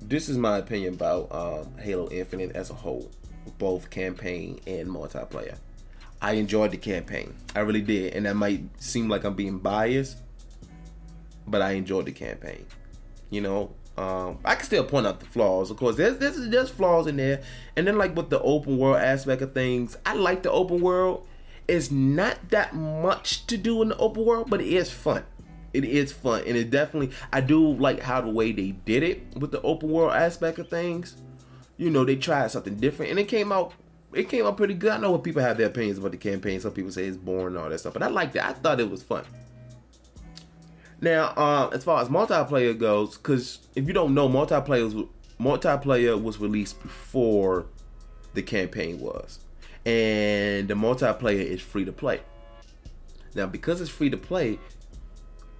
This is my opinion about um, Halo Infinite as a whole, both campaign and multiplayer. I enjoyed the campaign. I really did. And that might seem like I'm being biased, but I enjoyed the campaign. You know, um, I can still point out the flaws. Of course, there's, there's there's flaws in there. And then like with the open world aspect of things, I like the open world. It's not that much to do in the open world, but it is fun. It is fun, and it definitely I do like how the way they did it with the open world aspect of things. You know, they tried something different, and it came out it came out pretty good. I know what people have their opinions about the campaign. Some people say it's boring and all that stuff, but I liked it. I thought it was fun. Now, uh, as far as multiplayer goes, because if you don't know, multiplayer multiplayer was released before the campaign was, and the multiplayer is free to play. Now, because it's free to play,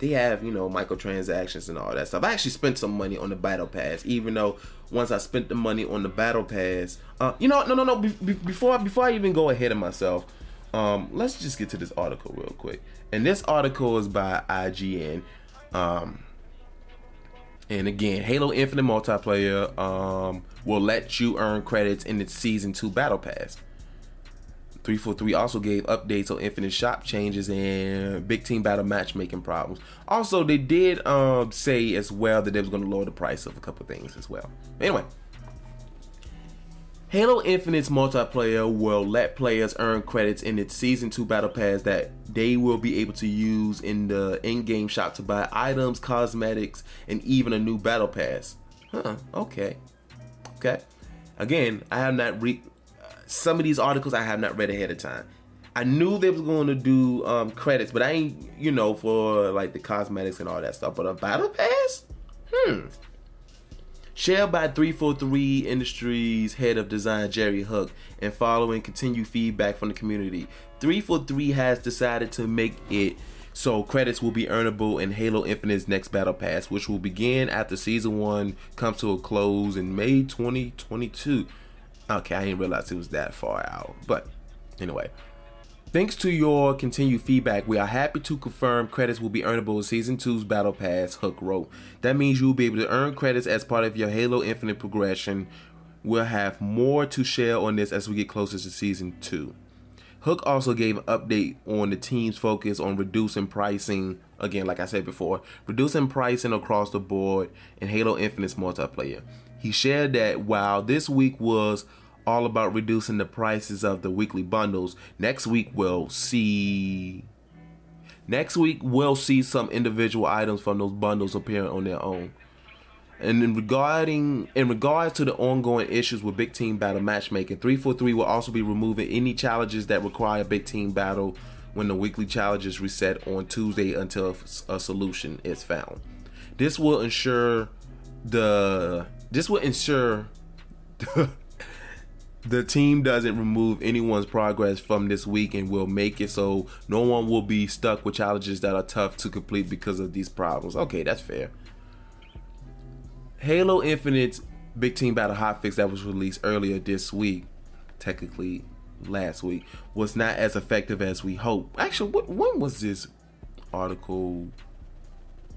they have you know microtransactions and all that stuff. I actually spent some money on the battle pass, even though once I spent the money on the battle pass, uh, you know, no, no, no. Be- be- before before I even go ahead of myself, um, let's just get to this article real quick. And this article is by IGN. Um, and again, Halo Infinite multiplayer um, will let you earn credits in its season two battle pass. 343 also gave updates on Infinite shop changes and big team battle matchmaking problems. Also, they did um, say as well that they was going to lower the price of a couple things as well. Anyway, Halo Infinite's multiplayer will let players earn credits in its Season 2 Battle Pass that they will be able to use in the in-game shop to buy items, cosmetics, and even a new Battle Pass. Huh, okay. Okay. Again, I have not re- some of these articles I have not read ahead of time. I knew they was going to do um, credits, but I ain't, you know, for like the cosmetics and all that stuff. But a battle pass? Hmm. Shared by 343 Industries head of design Jerry Hook and following continued feedback from the community, 343 has decided to make it so credits will be earnable in Halo Infinite's next battle pass, which will begin after season one comes to a close in May 2022. Okay, I didn't realize it was that far out. But anyway, thanks to your continued feedback, we are happy to confirm credits will be earnable in Season 2's Battle Pass, Hook wrote. That means you'll be able to earn credits as part of your Halo Infinite progression. We'll have more to share on this as we get closer to Season 2. Hook also gave an update on the team's focus on reducing pricing. Again, like I said before, reducing pricing across the board in Halo Infinite's multiplayer. He shared that while this week was all about reducing the prices of the weekly bundles. Next week we'll see Next week we'll see some individual items from those bundles appear on their own. And in regarding in regards to the ongoing issues with big team battle matchmaking, 343 will also be removing any challenges that require big team battle when the weekly challenges reset on Tuesday until a solution is found. This will ensure the this will ensure (laughs) the team doesn't remove anyone's progress from this week and will make it so no one will be stuck with challenges that are tough to complete because of these problems. Okay, that's fair. Halo Infinite's Big Team Battle Hotfix that was released earlier this week, technically last week, was not as effective as we hoped. Actually, when was this article?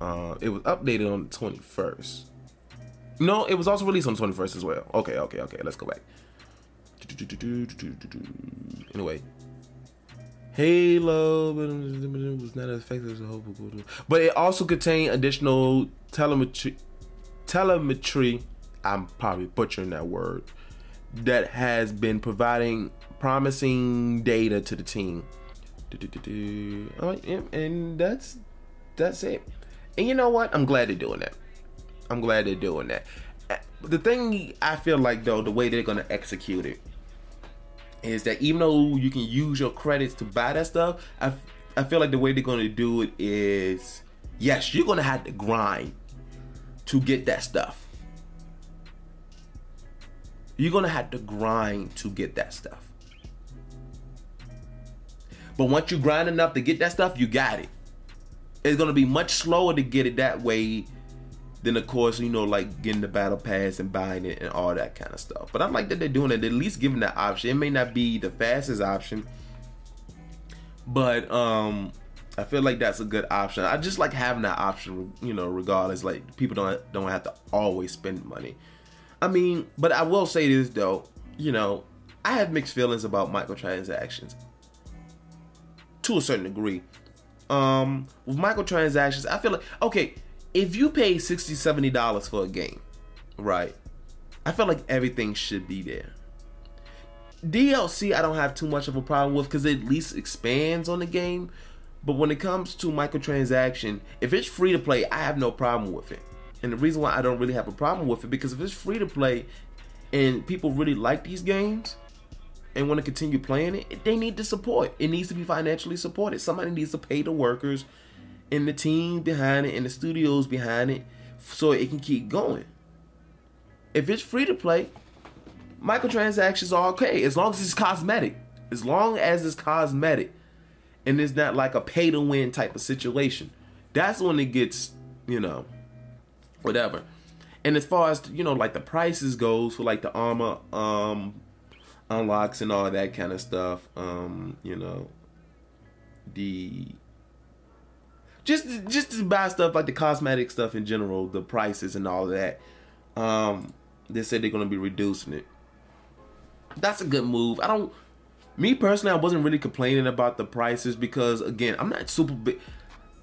Uh, it was updated on the 21st. No, it was also released on the 21st as well. Okay, okay, okay. Let's go back. Anyway, Halo was not as effective as a hoped, but it also contained additional telemetry. Telemetry. I'm probably butchering that word. That has been providing promising data to the team. And that's that's it. And you know what? I'm glad they're doing that. I'm glad they're doing that. Uh, the thing I feel like though, the way they're gonna execute it is that even though you can use your credits to buy that stuff, I, I feel like the way they're gonna do it is yes, you're gonna have to grind to get that stuff. You're gonna have to grind to get that stuff. But once you grind enough to get that stuff, you got it. It's gonna be much slower to get it that way then of course, you know, like getting the battle pass and buying it and all that kind of stuff. But I like that they're doing it. They're at least giving that option. It may not be the fastest option, but um, I feel like that's a good option. I just like having that option, you know, regardless. Like people don't don't have to always spend money. I mean, but I will say this though, you know, I have mixed feelings about microtransactions to a certain degree. Um, with microtransactions, I feel like okay, if you pay 60 70 dollars for a game right i feel like everything should be there. Dlc i don't have too much of a problem with because it at least expands on the game but when it comes to microtransaction if it's free to play i have no problem with it. And the reason why i don't really have a problem with it because if it's free to play and people really like these games and want to continue playing it they need to support. It needs to be financially supported. Somebody needs to pay the workers and the team behind it and the studios behind it so it can keep going. If it's free to play, microtransactions are okay as long as it's cosmetic. As long as it's cosmetic and it's not like a pay to win type of situation. That's when it gets, you know, whatever. And as far as you know, like the prices goes for like the armor um unlocks and all that kind of stuff, um, you know, the just just to buy stuff like the cosmetic stuff in general, the prices and all that. Um, they said they're gonna be reducing it. That's a good move. I don't. Me personally, I wasn't really complaining about the prices because again, I'm not super big.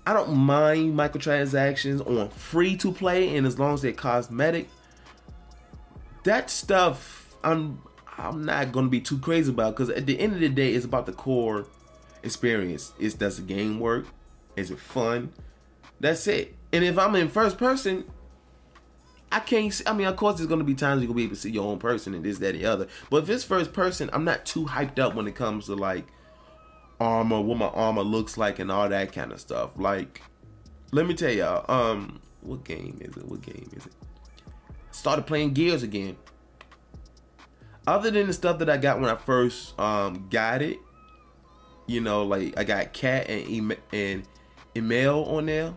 I don't mind microtransactions on free to play, and as long as they're cosmetic, that stuff I'm I'm not gonna be too crazy about because at the end of the day, it's about the core experience. Is does the game work? Is it fun? That's it. And if I'm in first person, I can't see. I mean, of course, there's gonna be times you're gonna be able to see your own person and this, that, and the other. But if it's first person, I'm not too hyped up when it comes to like armor, what my armor looks like, and all that kind of stuff. Like, let me tell y'all, um, what game is it? What game is it? Started playing Gears again. Other than the stuff that I got when I first um got it, you know, like I got Kat and and Emile on there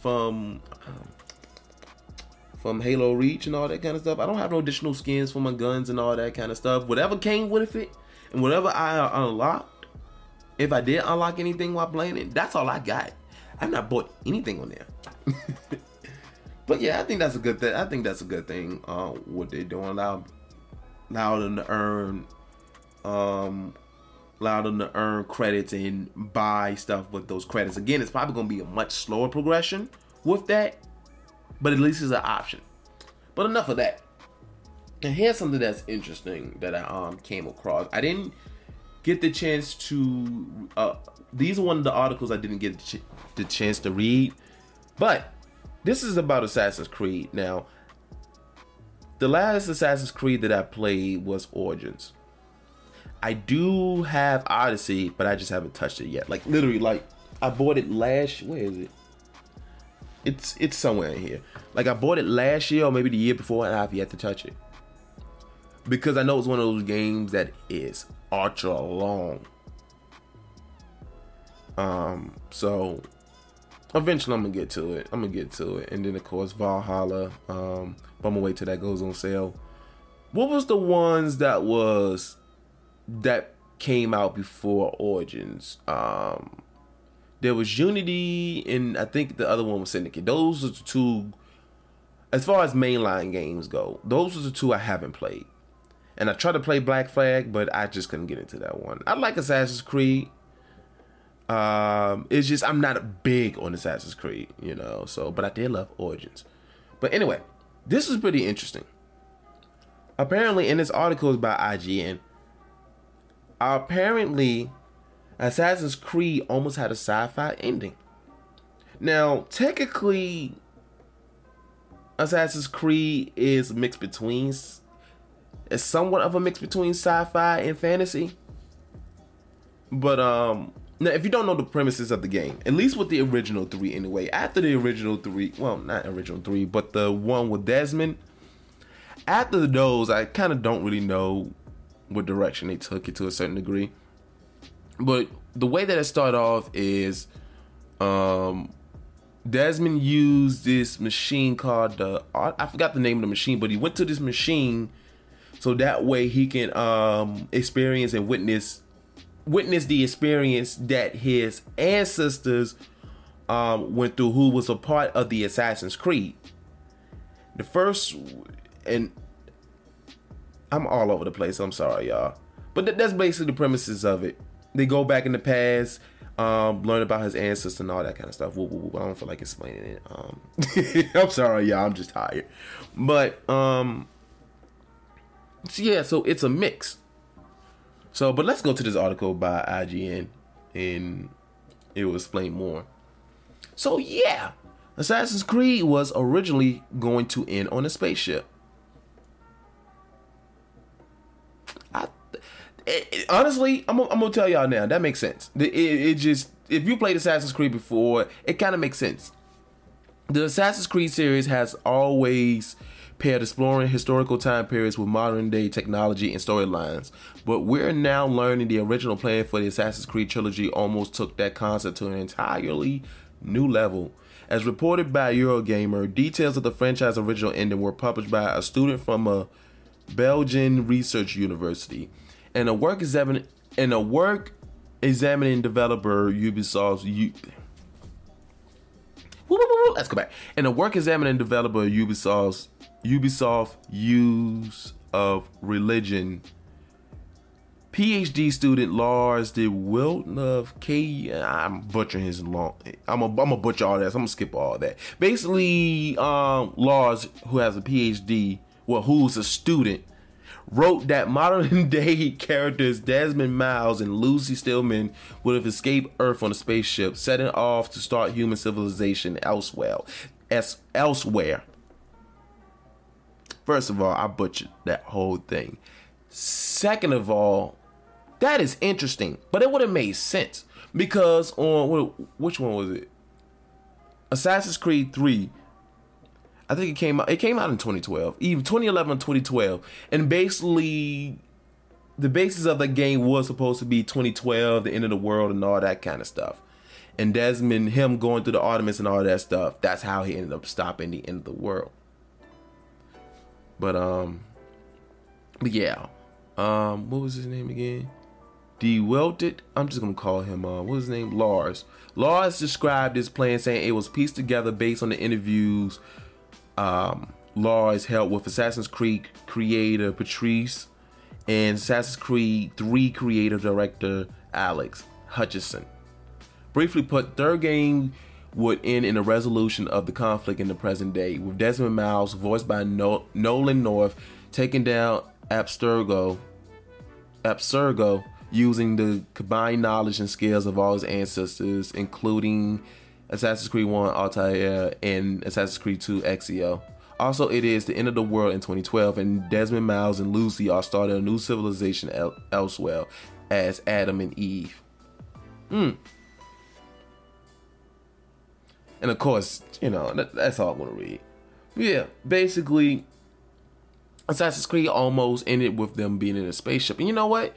from um, from Halo Reach and all that kind of stuff. I don't have no additional skins for my guns and all that kind of stuff. Whatever came with it, and whatever I unlocked, if I did unlock anything while playing it, that's all I got. I've not bought anything on there. (laughs) but yeah, I think that's a good thing. I think that's a good thing. Uh, what they're doing allow allow them to earn um allow them to earn credits and buy stuff with those credits. Again, it's probably going to be a much slower progression with that, but at least it's an option. But enough of that. And here's something that's interesting that I um came across. I didn't get the chance to. Uh, these are one of the articles I didn't get the, the chance to read, but this is about Assassin's Creed. Now, the last Assassin's Creed that I played was Origins. I do have Odyssey, but I just haven't touched it yet. Like literally, like I bought it last. Where is it? It's it's somewhere in here. Like I bought it last year or maybe the year before, and I've yet to touch it. because I know it's one of those games that is ultra long. Um, so eventually I'm gonna get to it. I'm gonna get to it, and then of course Valhalla. Um, but I'm gonna wait till that goes on sale. What was the ones that was that came out before Origins? Um, there was Unity, and I think the other one was Syndicate. Those are the two. As far as mainline games go, those are the two I haven't played. And I tried to play Black Flag, but I just couldn't get into that one. I like Assassin's Creed. Um, it's just I'm not big on Assassin's Creed, you know. So, but I did love Origins. But anyway, this is pretty interesting. Apparently, in this article is by IGN. Apparently, Assassin's Creed almost had a sci-fi ending. Now, technically, Assassin's Creed is mixed between, it's somewhat of a mix between sci-fi and fantasy. But um, now, if you don't know the premises of the game, at least with the original three anyway, after the original three, well, not original three, but the one with Desmond, after those, I kind of don't really know what direction they took it to a certain degree. But the way that it started off is um, Desmond used this machine called the, I forgot the name of the machine, but he went to this machine so that way he can um, experience and witness witness the experience that his ancestors um, went through, who was a part of the Assassin's Creed. The first, and I'm all over the place. I'm sorry, y'all, but that's basically the premises of it. They go back in the past, um, learn about his ancestors and all that kind of stuff. Whoop, whoop, whoop. I don't feel like explaining it. Um, (laughs) I'm sorry, y'all. I'm just tired. But um, so yeah, so it's a mix. So, but let's go to this article by IGN and it will explain more. So, yeah, Assassin's Creed was originally going to end on a spaceship. It, it, honestly, I'm, I'm, gonna tell y'all now that makes sense. It, it just if you played Assassin's Creed before, it kind of makes sense. The Assassin's Creed series has always paired exploring historical time periods with modern day technology and storylines. But we're now learning the original plan for the Assassin's Creed trilogy almost took that concept to an entirely new level. As reported by Eurogamer, details of the franchise original ending were published by a student from a Belgian research university. And a work examining and a work examining developer Ubisoft's U- Let's go back. And a work examining developer Ubisoft's Ubisoft use of religion. PhD student Lars de Wiltnov K. I'm butchering his long. I'm a I'm gonna butcher all that. So I'm gonna skip all that. Basically, um, Lars, who has a PhD, well, who's a student, wrote that modern (laughs) day characters Desmond Miles and Lucy Stillman would have escaped Earth on a spaceship, setting off to start human civilization elsewhere. As elsewhere. First of all, I butchered that whole thing. Second of all, that is interesting, but it would have made sense because on which one was it? Assassin's Creed 3 I think it came out it came out in 2012, even 2011 2012. And basically the basis of the game was supposed to be 2012, the end of the world and all that kind of stuff. And Desmond him going through the Artemis and all that stuff, that's how he ended up stopping the end of the world. But um, but yeah, um, what was his name again? De Welted. I'm just gonna call him. Uh, what was his name? Lars. Lars described his plan, saying it was pieced together based on the interviews um, Lars held with Assassin's Creed creator Patrice and Assassin's Creed 3 creative director Alex Hutchinson. Briefly put, third game would end in a resolution of the conflict in the present day, with Desmond Miles, voiced by no- Nolan North, taking down Abstergo, Abstergo, using the combined knowledge and skills of all his ancestors, including Assassin's Creed 1 Altair and Assassin's Creed 2 Ezio. Also, it is the end of the world in 2012, and Desmond Miles and Lucy are starting a new civilization el- elsewhere as Adam and Eve. Hmm. And of course, you know, that, that's all I'm gonna read. Yeah, basically, Assassin's Creed almost ended with them being in a spaceship. And you know what?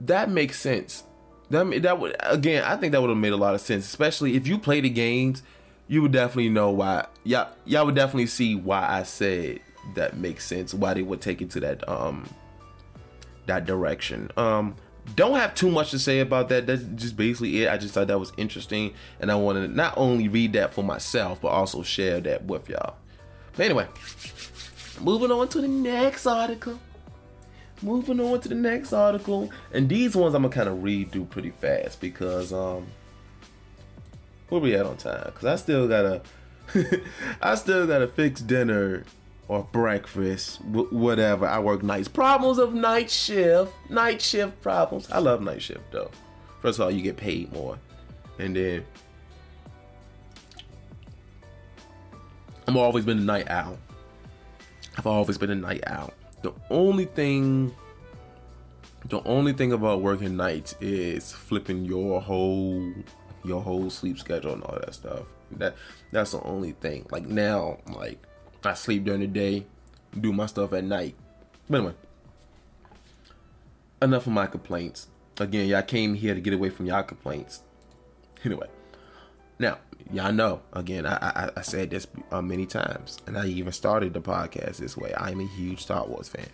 That makes sense. That that would again, I think that would have made a lot of sense, especially if you play the games. You would definitely know why. Y'all, y'all would definitely see why I said that makes sense. Why they would take it to that um that direction. Um, don't have too much to say about that. That's just basically it. I just thought that was interesting, and I wanted to not only read that for myself, but also share that with y'all. But anyway, moving on to the next article. Moving on to the next article, and these ones I'm gonna kind of redo pretty fast because um, where we at on time? Because I still gotta, (laughs) I still gotta fix dinner or breakfast, whatever. I work nights. Problems of night shift, night shift problems. I love night shift though. First of all, you get paid more, and then I've always been a night owl. I've always been a night owl. The only thing, the only thing about working nights is flipping your whole, your whole sleep schedule and all that stuff. That that's the only thing. Like now, like I sleep during the day, do my stuff at night. But anyway, enough of my complaints. Again, y'all came here to get away from y'all complaints. Anyway, now y'all know. Again, I I, I said this uh, many times, and I even started the podcast this way. I'm a huge Star Wars fan.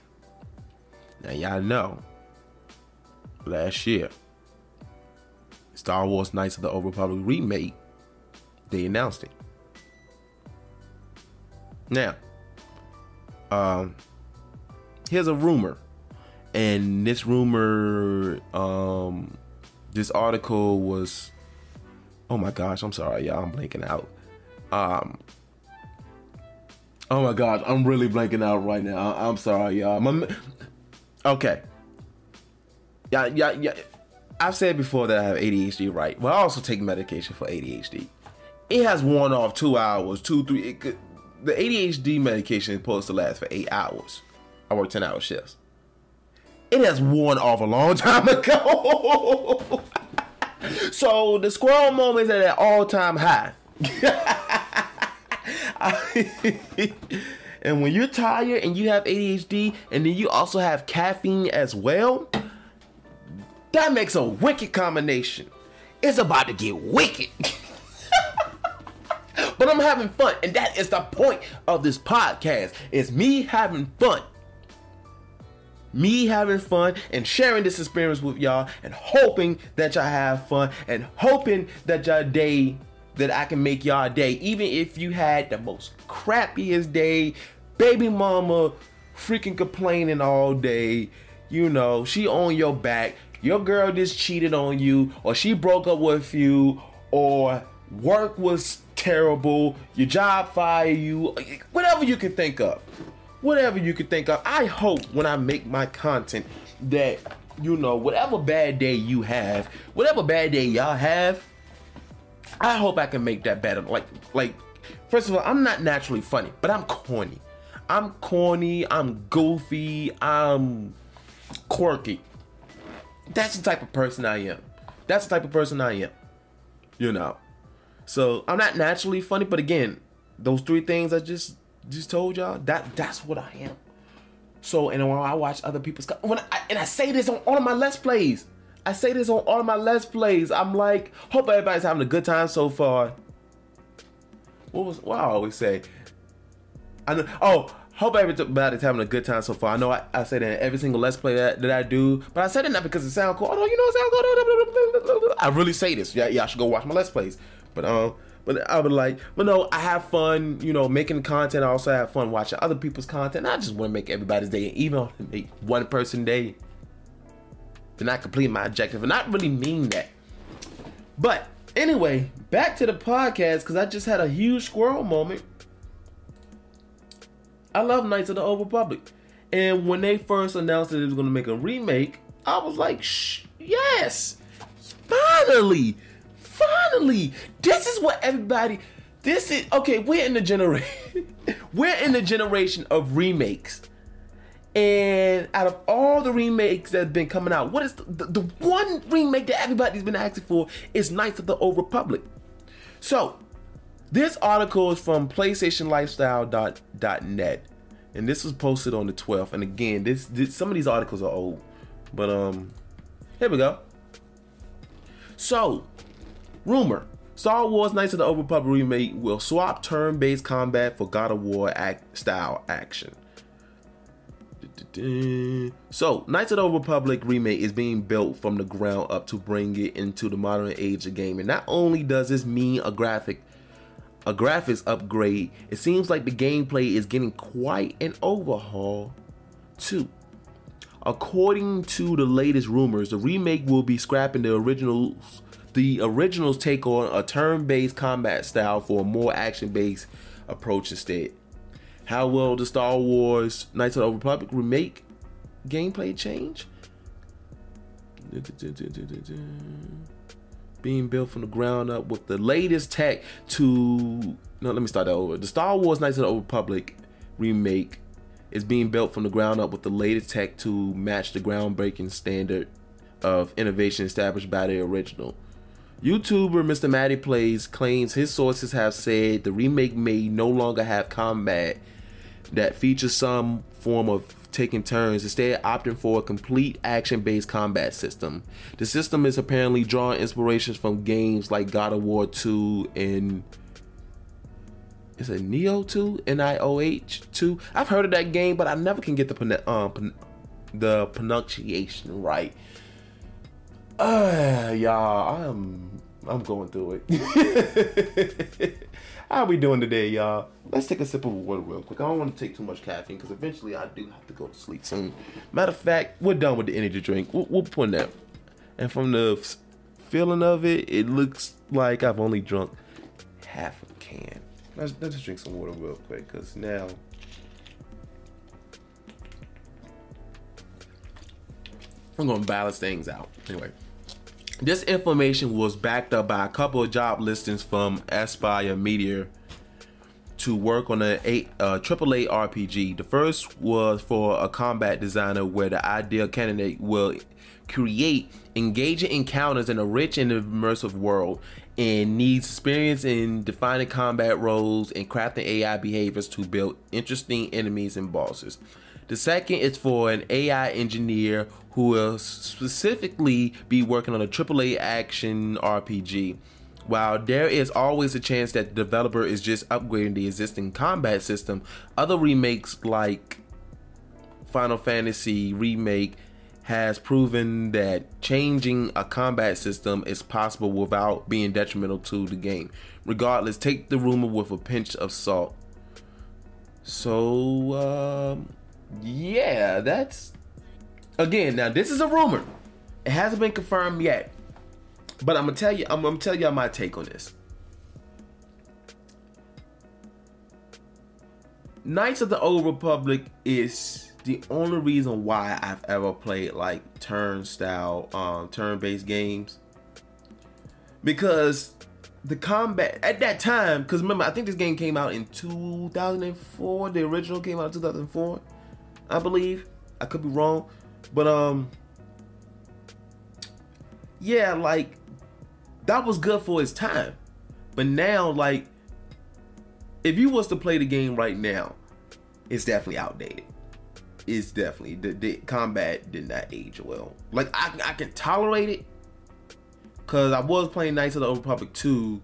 Now y'all know. Last year, Star Wars Knights of the Old Republic remake, they announced it. Now, um, here's a rumor, and this rumor, um, this article was, oh my gosh, I'm sorry, y'all, I'm blanking out. Um, oh my gosh, I'm really blanking out right now. I, am sorry, y'all. My, okay, yeah, yeah, yeah. I've said before that I have ADHD, right? Well, I also take medication for ADHD. It has worn off two hours, two, three. The ADHD medication is supposed to last for eight hours. I work 10 hour shifts. It has worn off a long (laughs) time ago. (laughs) so the squirrel moment is at an all time high. (laughs) and when you're tired and you have ADHD and then you also have caffeine as well, that makes a wicked combination. It's about to get wicked. (laughs) but I'm having fun, and that is the point of this podcast. Is me having fun. Me having fun and sharing this experience with y'all and hoping that y'all have fun and hoping that y'all day that I can make y'all day, even if you had the most crappiest day, baby mama freaking complaining all day, you know, she on your back, your girl just cheated on you, or she broke up with you, or work was terrible, your job fire you, whatever you can think of. Whatever you can think of. I hope when I make my content that, you know, whatever bad day you have, whatever bad day y'all have, I hope I can make that better. Like, like, first of all, I'm not naturally funny, but I'm corny. I'm corny, I'm goofy, I'm quirky. That's the type of person I am. That's the type of person I am. You know. So I'm not naturally funny, but again, those three things I just just told y'all that that's what I am. So and when I watch other people's when I, and I say this on all of my let's plays, I say this on all of my let's plays. I'm like, hope everybody's having a good time so far. What was what I always say? I know. Oh, hope everybody's having a good time so far. I know I, I say that in every single let's play that, that I do, but I said it not because it sounds cool. Oh, you know, it sounds cool. I really say this. Yeah. I should go watch my let's plays. But um, but I would like, but no, I have fun, you know, making content. I also have fun watching other people's content. I just want to make everybody's day, and even make one person day, then I complete my objective, and I really mean that. But anyway, back to the podcast because I just had a huge squirrel moment. I love Knights of the Old Republic, and when they first announced that it was going to make a remake, I was like, Shh, yes, finally finally, this is what everybody. This is okay. We're in the generation. (laughs) we're in the generation of remakes. And out of all the remakes that have been coming out, what is the, the, the one remake that everybody's been asking for is Knights of the Old Republic. So, this article is from PlayStationLifestyle.net. and this was posted on the 12th. And again, this, this some of these articles are old, but um, here we go. So, rumor: Star Wars: Knights of the Old Republic remake will swap turn-based combat for God of War act- style action. So, Knights of the Old Republic remake is being built from the ground up to bring it into the modern age of gaming. Not only does this mean a graphic a graphics upgrade, it seems like the gameplay is getting quite an overhaul too. According to the latest rumors, the remake will be scrapping the originals. The originals take on a turn-based combat style for a more action-based approach instead. How will the Star Wars Knights of the Old Republic remake gameplay change? Being built from the ground up with the latest tech to no, let me start that over. The Star Wars Knights of the Old Republic remake is being built from the ground up with the latest tech to match the groundbreaking standard of innovation established by the original. YouTuber Mr. Matty Plays claims his sources have said the remake may no longer have combat that features some form of taking turns, instead opting for a complete action-based combat system. The system is apparently drawing inspirations from games like God of War 2 and is it Neo 2? N-I-O-H 2? I've heard of that game, but I never can get the um, the pronunciation right. Uh, y'all, I'm I'm going through it. (laughs) How we doing today, y'all? Let's take a sip of water real quick. I don't want to take too much caffeine because eventually I do have to go to sleep soon. Matter of fact, we're done with the energy drink. We'll, we'll put that. And from the feeling of it, it looks like I've only drunk half a can. Let's, let's just drink some water real quick because now I'm gonna balance things out. Anyway, this information was backed up by a couple of job listings from Aspyr Media to work on a eight, uh, AAA RPG. The first was for a combat designer, where the ideal candidate will create engaging encounters in a rich and immersive world and needs experience in defining combat roles and crafting AI behaviors to build interesting enemies and bosses. The second is for an AI engineer who will specifically be working on a AAA action RPG. While there is always a chance that the developer is just upgrading the existing combat system, other remakes like Final Fantasy Remake has proven that changing a combat system is possible without being detrimental to the game. Regardless, take the rumor with a pinch of salt. So, um, yeah, that's again. Now this is a rumor. It hasn't been confirmed yet, but I'm gonna tell you. I'm gonna tell y'all my take on this. Knights of the Old Republic is the only reason why I've ever played like turn style, um, turn based games. Because the combat at that time, because remember, I think this game came out in 2004. The original came out in 2004. I believe. I could be wrong, but um, yeah, like that was good for its time. But now, like, if you was to play the game right now, it's definitely outdated. It's definitely the, the combat did not age well. Like I, I can tolerate it because I was playing Knights of the Old Republic 2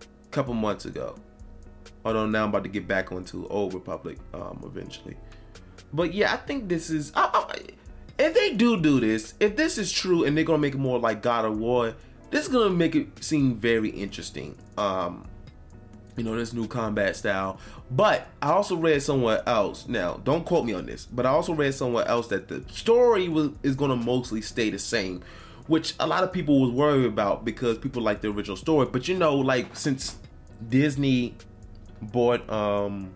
a couple months ago. Although now I'm about to get back onto Old Republic um, eventually. But yeah, I think this is. I, I, if they do do this, if this is true, and they're gonna make it more like God of War, this is gonna make it seem very interesting. Um, you know, this new combat style. But I also read somewhere else. Now, don't quote me on this, but I also read somewhere else that the story was is gonna mostly stay the same, which a lot of people was worried about because people like the original story. But you know, like since Disney bought um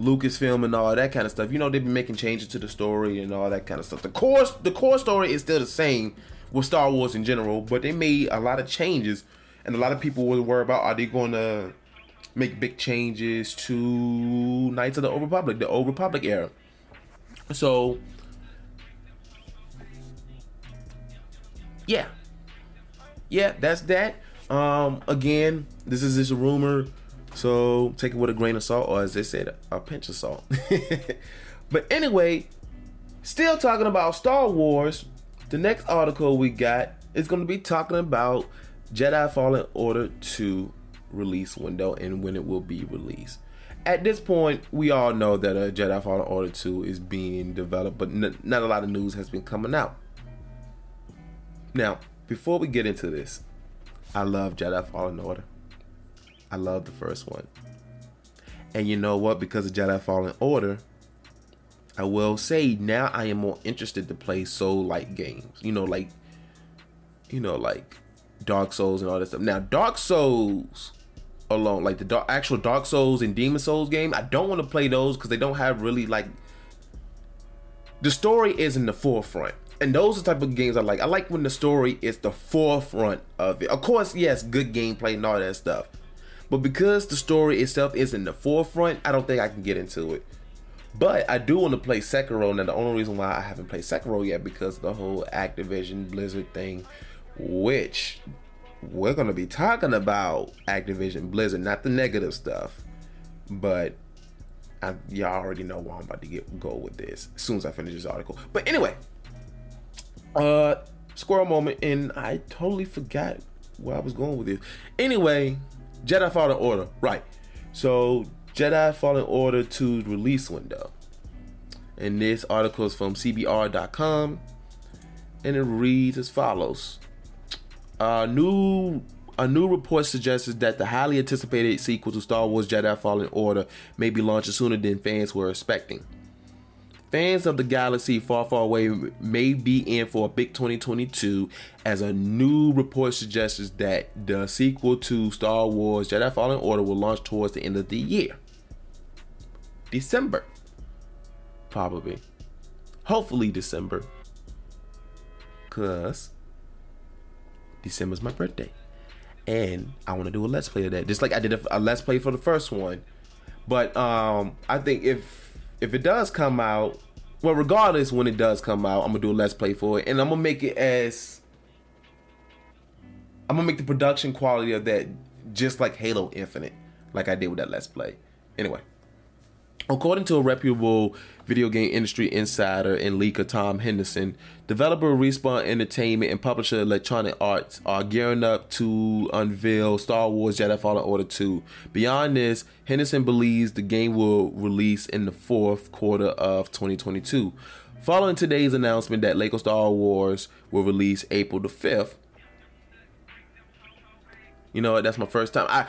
Lucasfilm and all that kind of stuff. You know, they've been making changes to the story and all that kind of stuff. The core, the core story is still the same with Star Wars in general, but they made a lot of changes, and a lot of people were worried about are they going to make big changes to Knights of the Old Republic, the Old Republic era. So, yeah, yeah, that's that. Um, again, this is just a rumor So take it with a grain of salt, or as they said, a pinch of salt. (laughs) but anyway, still talking about Star Wars. The next article we got is going to be talking about Jedi Fallen Order 2 release window and when it will be released. At this point, we all know that a Jedi Fallen Order 2 is being developed, but n- not a lot of news has been coming out. Now, before we get into this, I love Jedi Fallen Order. I love the first one. And you know what? Because of Jedi Fallen Order, I will say now I am more interested to play soul like games. You know, like you know, like Dark Souls and all that stuff. Now, Dark Souls alone, like the dark, actual Dark Souls and Demon Souls game, I don't want to play those because they don't have really like the story is in the forefront. And those are the type of games I like. I like when the story is the forefront of it. Of course, yes, good gameplay and all that stuff. But because the story itself is in the forefront, I don't think I can get into it. But I do want to play Sekiro, and the only reason why I haven't played Sekiro yet because the whole Activision Blizzard thing, which we're gonna be talking about Activision Blizzard, not the negative stuff, but I, y'all already know where I'm about to get go with this as soon as I finish this article. But anyway, uh, squirrel moment, and I totally forgot where I was going with this. Anyway, Jedi Fallen Order, right? So Jedi Fallen Order 2 release window. And this article is from CBR.com, and it reads as follows: A new a new report suggests that the highly anticipated sequel to Star Wars Jedi Fallen Order may be launched sooner than fans were expecting. Fans of the galaxy far, far away may be in for a big 2022 as a new report suggests that the sequel to Star Wars Jedi Fallen Order will launch towards the end of the year. December. Probably. Hopefully December. Cause December's my birthday. And I want to do a let's play of that. Just like I did a, a let's play for the first one. But um I think if if it does come out, well regardless when it does come out, I'm gonna do a let's play for it. And I'm gonna make it as I'm gonna make the production quality of that just like Halo Infinite, like I did with that let's play. Anyway. According to a reputable video game industry insider and leaker Tom Henderson, developer Respawn Entertainment and publisher Electronic Arts are gearing up to unveil Star Wars Jedi Fallen Order 2. Beyond this, Henderson believes the game will release in the fourth quarter of 2022. Following today's announcement that Lego Star Wars will release April the 5th, you know, what? that's my first time. I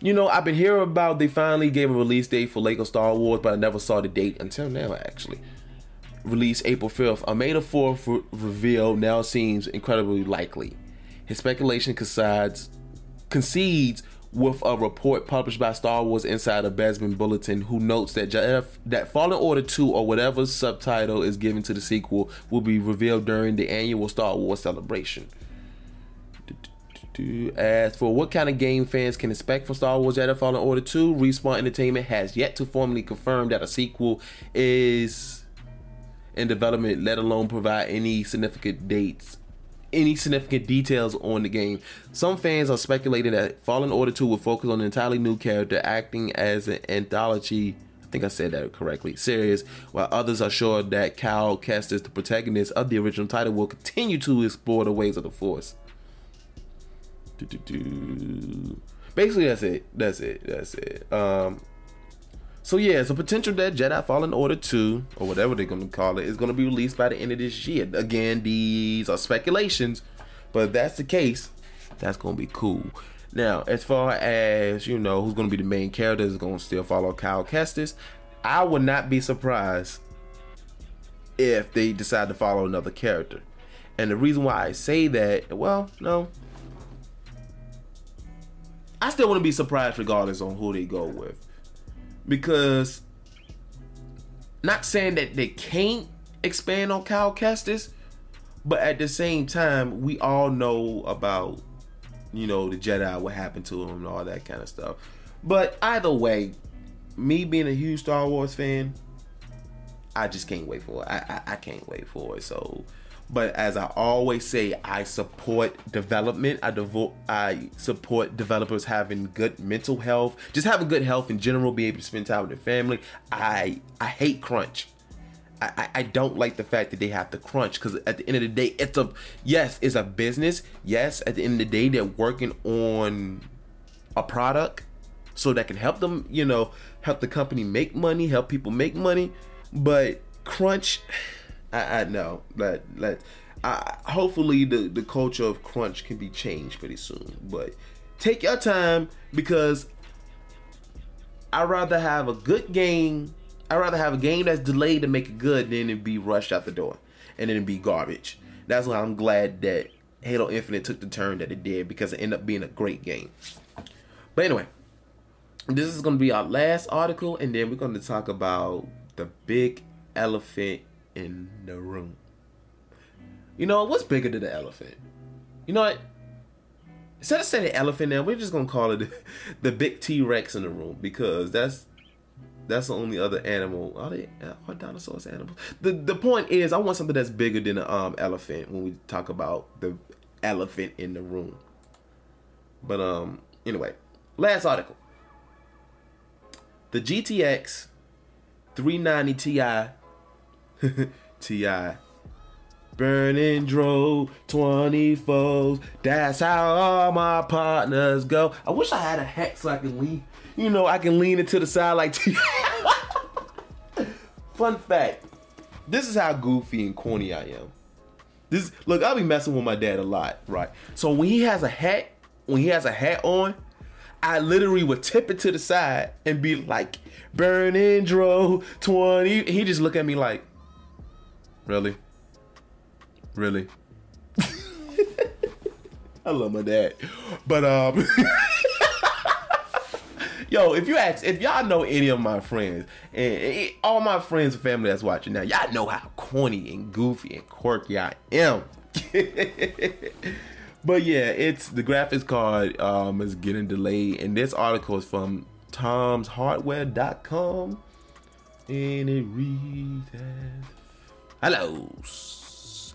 you know, I've been hearing about they finally gave a release date for Lego Star Wars, but I never saw the date until now, actually. Release April 5th. A May the 4th re- reveal now seems incredibly likely. His speculation concedes, concedes with a report published by Star Wars Insider Bespin Bulletin, who notes that Jeff, that Fallen Order 2 or whatever subtitle is given to the sequel will be revealed during the annual Star Wars celebration. As for what kind of game fans can expect from Star Wars Jedi Fallen Order 2, Respawn Entertainment has yet to formally confirm that a sequel is in development, let alone provide any significant dates, any significant details on the game. Some fans are speculating that Fallen Order 2 will focus on an entirely new character acting as an anthology. I think I said that correctly. Series, while others are sure that Cal Kestis, the protagonist of the original title, will continue to explore the ways of the Force. Basically, that's it. That's it. That's it. Um, so yeah, a potential that Jedi Fallen Order 2, or whatever they're gonna call it, is gonna be released by the end of this year. Again, these are speculations, but if that's the case, that's gonna be cool. Now, as far as you know, who's gonna be the main character is gonna still follow Kyle Kestis. I would not be surprised if they decide to follow another character. And the reason why I say that, well, no, I still want to be surprised regardless on who they go with. Because not saying that they can't expand on Kyle Kestis, but at the same time, we all know about you know the Jedi, what happened to him, and all that kind of stuff. But either way, me being a huge Star Wars fan, I just can't wait for it. I, I, I can't wait for it. So But as I always say, I support development. I devote I support developers having good mental health, just having good health in general, be able to spend time with their family. I I hate crunch. I, I don't like the fact that they have to crunch because at the end of the day, it's a yes, it's a business. Yes, at the end of the day, they're working on a product so that can help them, you know, help the company make money, help people make money. But crunch, I, I know that that I, hopefully the the culture of crunch can be changed pretty soon. But take your time because I'd rather have a good game I'd rather have a game that's delayed to make it good than it be rushed out the door and then it be garbage. That's why I'm glad that Halo Infinite took the turn that it did because it ended up being a great game. But anyway, this is going to be our last article, and then we're going to talk about the big elephant in the room. You know, what's bigger than the elephant? You know what? Instead of saying elephant now, we're just gonna call it (laughs) the big T Rex in the room because that's that's the only other animal. Are they are dinosaurs animals? The the point is, I want something that's bigger than an um elephant when we talk about the elephant in the room. But um, anyway, last article. The GTX 390 Ti (laughs) Ti burning drove 24s. That's how all my partners go. I wish I had a hat so I can lean you know, I can lean it to the side like. Ti. (laughs) Fun fact: This is how goofy and corny I am. This look, I'll be messing with my dad a lot, right? So when he has a hat, when he has a hat on, I literally would tip it to the side and be like, "Burning Dro 20." He just look at me like, "Really, really." (laughs) I love my dad, but um. (laughs) Yo, if you ask, if y'all know any of my friends, and all my friends and family that's watching now, y'all know how corny and goofy and quirky I am. (laughs) but yeah, it's the graphics card um, is getting delayed, and this article is from Tom'sHardware.com, and it reads as "Hellos,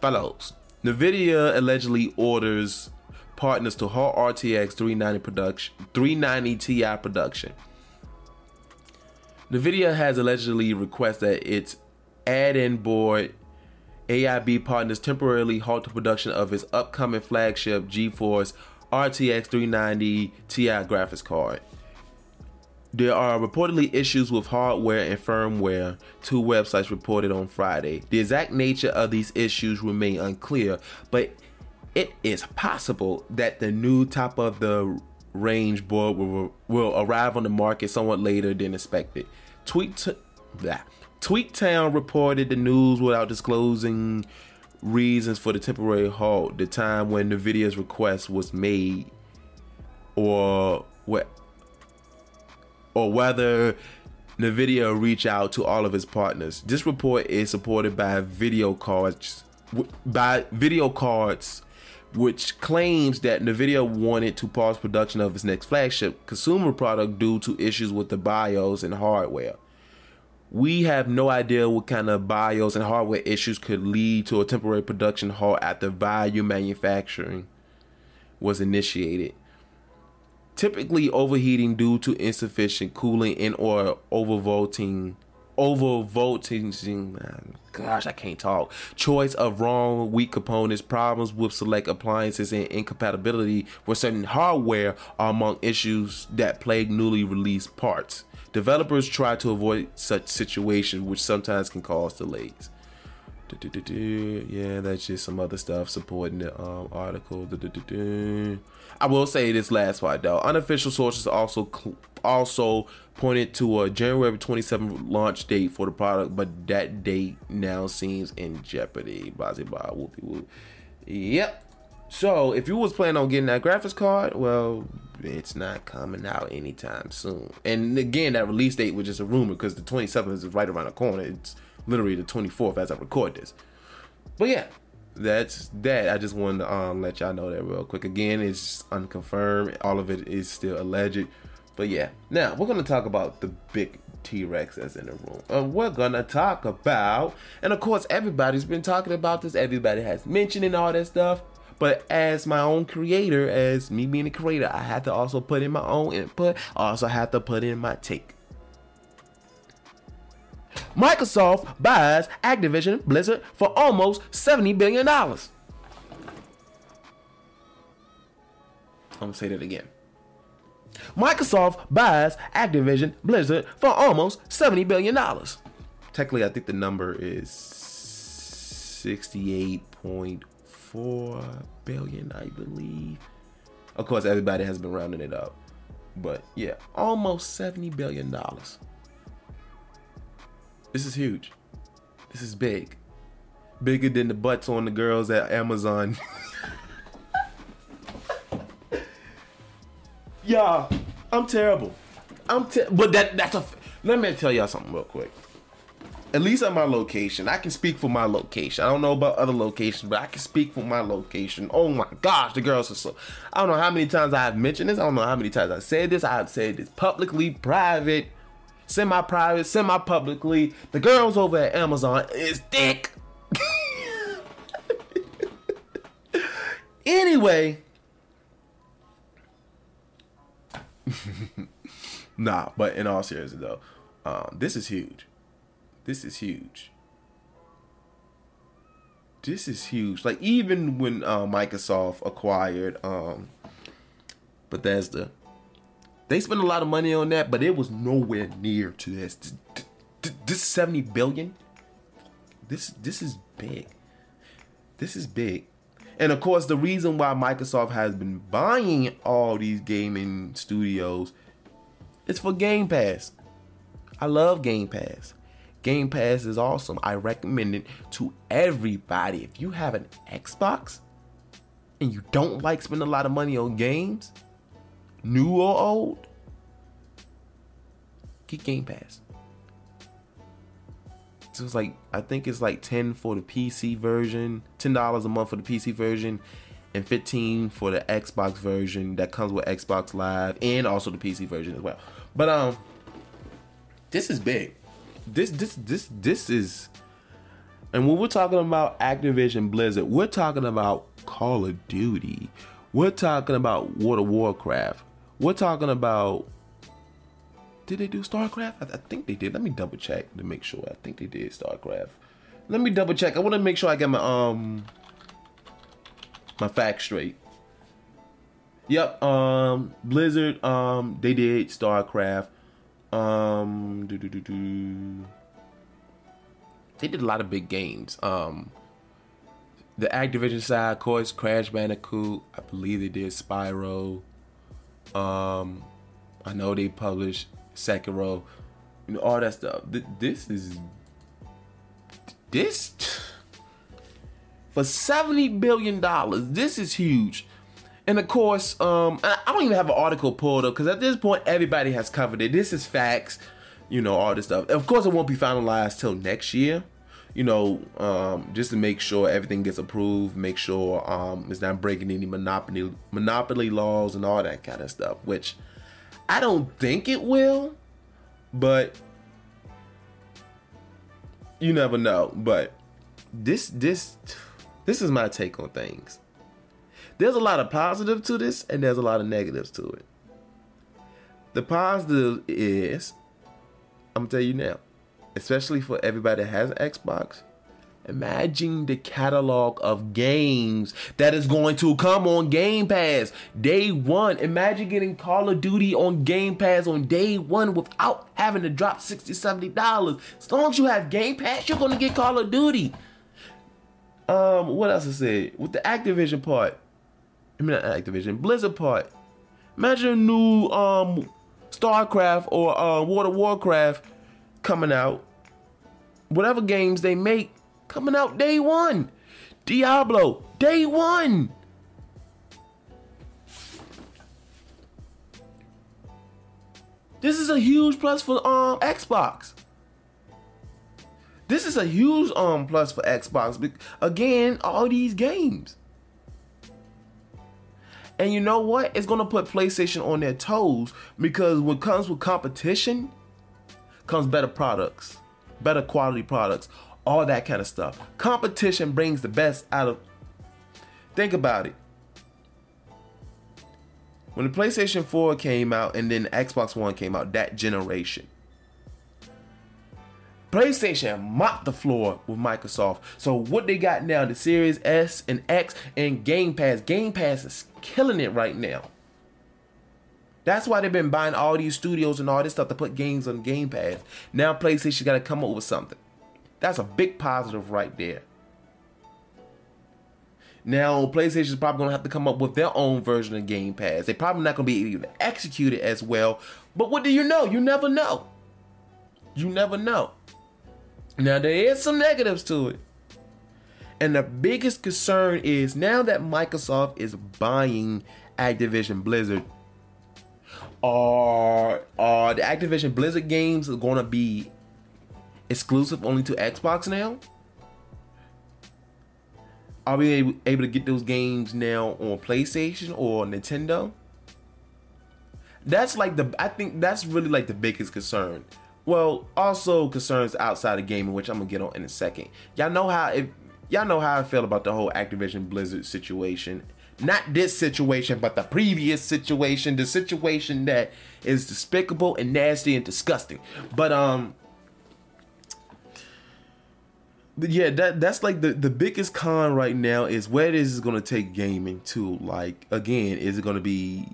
fellows." NVIDIA allegedly orders partners to halt RTX 390 production, 390 Ti production. NVIDIA has allegedly requested that its add-in board AIB partners temporarily halt the production of its upcoming flagship GeForce RTX 390 Ti graphics card. There are reportedly issues with hardware and firmware, two websites reported on Friday. The exact nature of these issues remain unclear, but it is possible that the new top of the range board will, will arrive on the market somewhat later than expected. Tweet t- Tweaktown reported the news without disclosing reasons for the temporary halt, the time when NVIDIA's request was made, or what, or whether NVIDIA reach out to all of its partners. This report is supported by VideoCardz, by VideoCardz which claims that NVIDIA wanted to pause production of its next flagship consumer product due to issues with the BIOS and hardware. We have no idea what kind of BIOS and hardware issues could lead to a temporary production halt after volume manufacturing was initiated. Typically, overheating due to insufficient cooling and or overvolting overvolting gosh i can't talk. Choice of wrong weak components problems with select appliances and incompatibility with certain hardware are among issues that plague newly released parts. Developers try to avoid such situations which sometimes can cause delays yeah, that's just some other stuff supporting the um, article. I will say this last part though. Unofficial sources also also pointed to a January 27th launch date for the product, but that date now seems in jeopardy. Blah blah whoopie whoop. Yep. So if you was planning on getting that graphics card, well, it's not coming out anytime soon. And again, that release date was just a rumor because the 27th is right around the corner. It's literally the 24th as I record this. But yeah, that's that. I just wanted to um, let y'all know that real quick. Again, it's unconfirmed. All of it is still alleged. But yeah, now we're gonna talk about the big T Rex that's in the room. And we're gonna talk about, and of course, everybody's been talking about this, everybody has mentioned all that stuff. But as my own creator, as me being a creator, I had to also put in my own input. I also have to put in my take. Microsoft buys Activision Blizzard for almost $70 billion. I'm gonna say that again. Microsoft buys Activision Blizzard for almost $70 billion. Technically, I think the number is 68.4 billion, I believe. Of course, everybody has been rounding it up. But yeah, almost $70 billion. This is huge. This is big. Bigger than the butts on the girls at Amazon. (laughs) Yeah, I'm terrible. I'm ter- but that that's a. Let me tell y'all something real quick. At least at my location, I can speak for my location. I don't know about other locations, but I can speak for my location. Oh my gosh, the girls are so. I don't know how many times I've mentioned this. I don't know how many times I said this. I've said this publicly, private, semi-private, semi-publicly. The girls over at Amazon is thick. (laughs) anyway, (laughs) nah, but in all seriousness though, um, this is huge. This is huge. This is huge. Like even when uh, Microsoft acquired um, Bethesda, they spent a lot of money on that, but it was nowhere near to this. This seventy billion. This this is big. This is big. And of course, the reason why Microsoft has been buying all these gaming studios is for Game Pass. I love Game Pass. Game Pass is awesome. I recommend it to everybody. If you have an Xbox and you don't like spending a lot of money on games, new or old, get Game Pass. So it's like I think it's like 10 for the PC version, $10 a month for the PC version, and 15 for the Xbox version that comes with Xbox Live and also the PC version as well. But um this is big. This this this this is and when we're talking about Activision Blizzard, we're talking about Call of Duty. We're talking about World of Warcraft. We're talking about did they do StarCraft? I, I, think they did. Let me double check to make sure. I think they did StarCraft. Let me double check. I want to make sure I get my um my facts straight. Yep. Um, Blizzard. Um, they did StarCraft. Um, doo -doo -doo they did a lot of big games. Um, the Activision side, of course, Crash Bandicoot. I believe they did Spyro. Um, I know they published Sekiro, you know, all that stuff. This is this (sighs) for seventy billion dollars. This is huge. And of course, um, I don't even have an article pulled up because at this point everybody has covered it. This is facts, you know, all this stuff. Of course, it won't be finalized till next year. You know, um, just to make sure everything gets approved, make sure um, it's not breaking any monopoly monopoly laws and all that kind of stuff. Which I don't think it will, but you never know. But this this this is my take on things. There's a lot of positive to this and there's a lot of negatives to it. The positive is I'm gonna tell you now, especially for everybody that has an Xbox, Imagine the catalog of games that is going to come on Game Pass day one. Imagine getting Call of Duty on Game Pass on day one without having to drop $60, $70. As long as you have Game Pass, you're going to get Call of Duty. Um, what else I said? With the Activision part, I mean, not Activision, Blizzard part. Imagine a new um, StarCraft or uh, World of Warcraft coming out. Whatever games they make, coming out day one. Diablo, day one. This is a huge plus for um Xbox. This is a huge um plus for Xbox. Again, all these games. And you know what? It's gonna put PlayStation on their toes because what comes with competition comes better products, better quality products, all that kind of stuff. Competition brings the best out of. Think about it. When the PlayStation 4 came out and then Xbox One came out, that generation, PlayStation mopped the floor with Microsoft. So what they got now, the Series S and X and Game Pass. Game Pass is killing it right now. That's why they've been buying all these studios and all this stuff to put games on Game Pass. Now PlayStation got to come up with something. That's a big positive right there. Now PlayStation's probably gonna have to come up with their own version of Game Pass. They're probably not gonna be able to execute it as well. But what do you know? You never know. You never know. Now there is some negatives to it. And the biggest concern is now that Microsoft is buying Activision Blizzard, are are the Activision Blizzard games going to be exclusive only to Xbox now? Are we able, able to get those games now on PlayStation or Nintendo? That's like the I think that's really like the biggest concern. Well, also concerns outside of gaming, which I'm gonna get on in a second. Y'all know how if y'all know how I feel about the whole Activision Blizzard situation. Not this situation, but the previous situation, the situation that is despicable and nasty and disgusting. But um yeah, that that's like the the biggest con right now is where this is gonna take gaming to. Like again, is it gonna be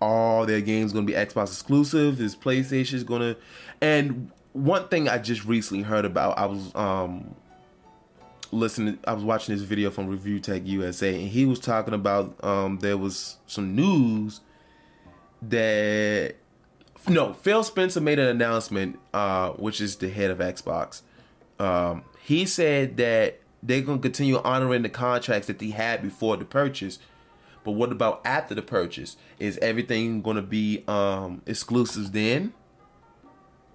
all their games gonna be Xbox exclusive? Is PlayStation gonna and one thing I just recently heard about, I was um listening I was watching this video from Review Tech USA and he was talking about um there was some news that no, Phil Spencer made an announcement, uh, which is the head of Xbox. Um, he said that they're gonna continue honoring the contracts that they had before the purchase. But what about after the purchase? Is everything gonna be um exclusives then?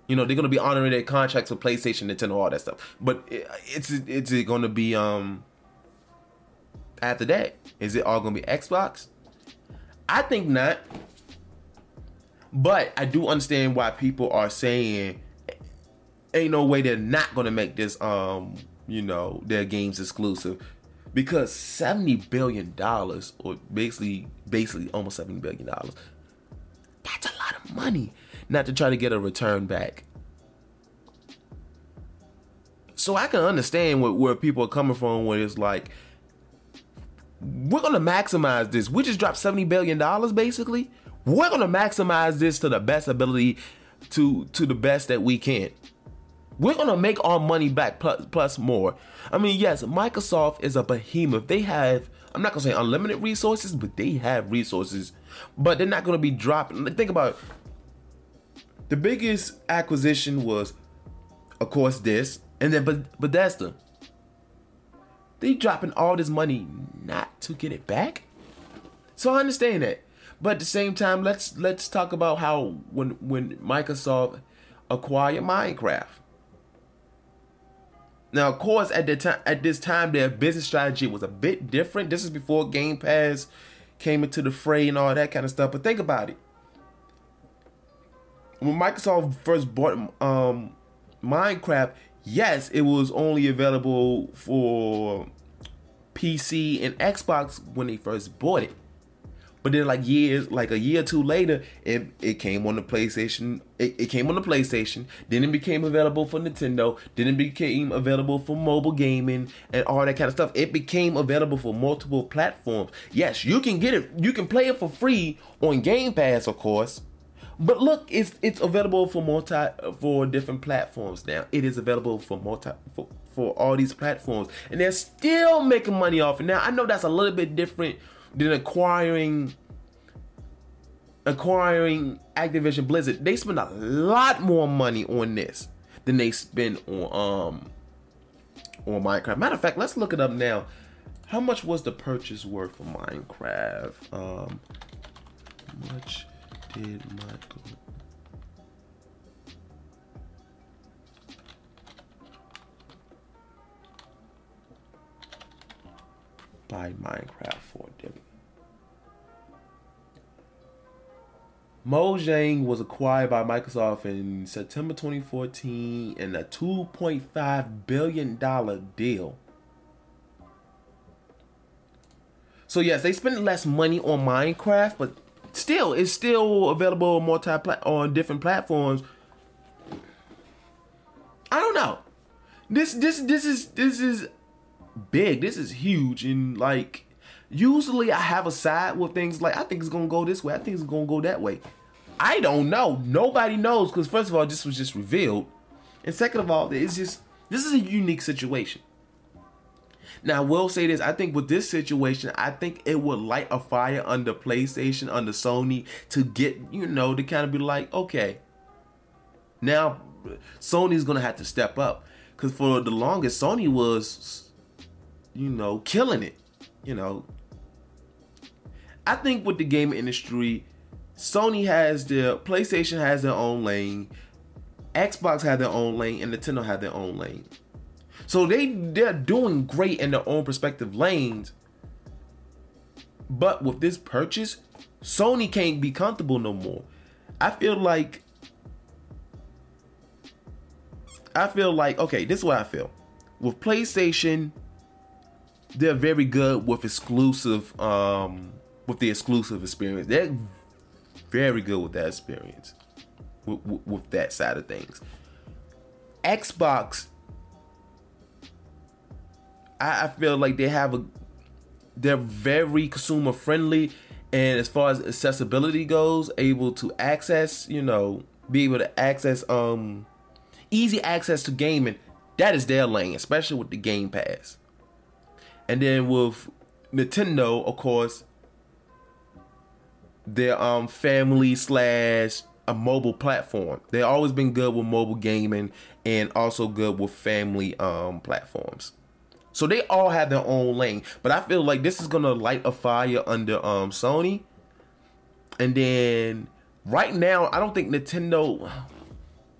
You know, they're gonna be honoring their contracts with PlayStation, Nintendo, all that stuff. But it's it's it gonna be um after that? Is it all gonna be Xbox? I think not. But I do understand why people are saying ain't no way they're not gonna make this um, you know, their games exclusive. Because seventy billion dollars, or basically basically almost seventy billion dollars, that's a lot of money not to try to get a return back. So I can understand where, where people are coming from when it's like, we're gonna maximize this. We just dropped $70 billion basically. We're gonna maximize this to the best ability to to the best that we can. We're gonna make our money back plus, plus more. I mean, yes, Microsoft is a behemoth. They have I'm not gonna say unlimited resources, but they have resources. But they're not gonna be dropping. Think about. The biggest acquisition was, of course, this, and then Bethesda. They dropping all this money not to get it back. So I understand that, but at the same time, let's let's talk about how when when Microsoft acquired Minecraft. Now, of course, at the time at this time, their business strategy was a bit different. This is before Game Pass came into the fray and all that kind of stuff. But think about it when Microsoft first bought um, Minecraft, yes, it was only available for PC and Xbox when they first bought it. But then, like years, like a year or two later, it, it came on the PlayStation. It, it came on the PlayStation. Then it became available for Nintendo. Then it became available for mobile gaming and all that kind of stuff. It became available for multiple platforms. Yes, you can get it. You can play it for free on Game Pass, of course. But look, it's it's available for multi for different platforms now. It is available for multi for, for all these platforms, and they're still making money off it. Now I know that's a little bit different than acquiring acquiring Activision Blizzard. They spend a lot more money on this than they spend on um on Minecraft. Matter of fact, let's look it up now. How much was the purchase worth for Minecraft? Um, much did Michael buy Minecraft for them? Mojang was acquired by Microsoft in September 2014 in a 2.5 billion dollar deal. So yes, they spent less money on Minecraft, but still, it's still available multi on different platforms. I don't know. This this this is this is big. This is huge, and like usually I have a side with things like I think it's gonna go this way. I think it's gonna go that way. I don't know. Nobody knows because first of all, this was just revealed, and second of all, it's just this is a unique situation. Now, I will say this: I think with this situation, I think it would light a fire under PlayStation, under Sony, to get you know to kind of be like, okay, now Sony's gonna have to step up because for the longest, Sony was, you know, killing it. You know, I think with the game industry, Sony has their PlayStation has their own lane, Xbox had their own lane, and Nintendo had their own lane. So they they're doing great in their own perspective lanes. But with this purchase, Sony can't be comfortable no more. I feel like I feel like okay, this is what I feel. With PlayStation, they're very good with exclusive um with the exclusive experience. They're very good with that experience, with, with, with that side of things. Xbox, I, I feel like they have a, they're very consumer friendly, and as far as accessibility goes, able to access, you know, be able to access, um, easy access to gaming. That is their lane, especially with the Game Pass. And then with Nintendo, of course, their um family slash a mobile platform. They've always been good with mobile gaming and also good with family um platforms. So they all have their own lane. But I feel like this is gonna light a fire under um Sony. And then right now, I don't think Nintendo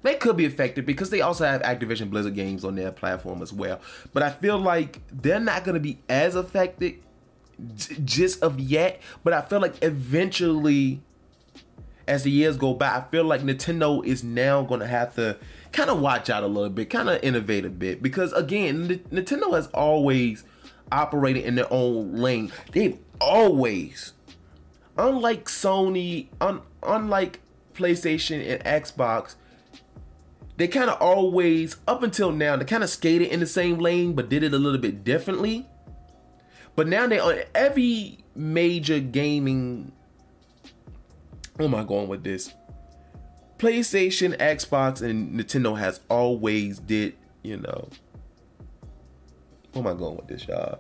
they could be affected because they also have Activision Blizzard games on their platform as well. But I feel like they're not gonna be as affected just of yet, but I feel like eventually, as the years go by, I feel like Nintendo is now to have to kind of watch out a little bit, kind of innovate a bit, because again, N- Nintendo has always operated in their own lane. They've always, unlike Sony, un- unlike PlayStation and Xbox, they kind of always, up until now, they kind of skated in the same lane, but did it a little bit differently. But now they on every major gaming. Where am I going with this? PlayStation, Xbox, and Nintendo has always did, you know. Where am I going with this, y'all?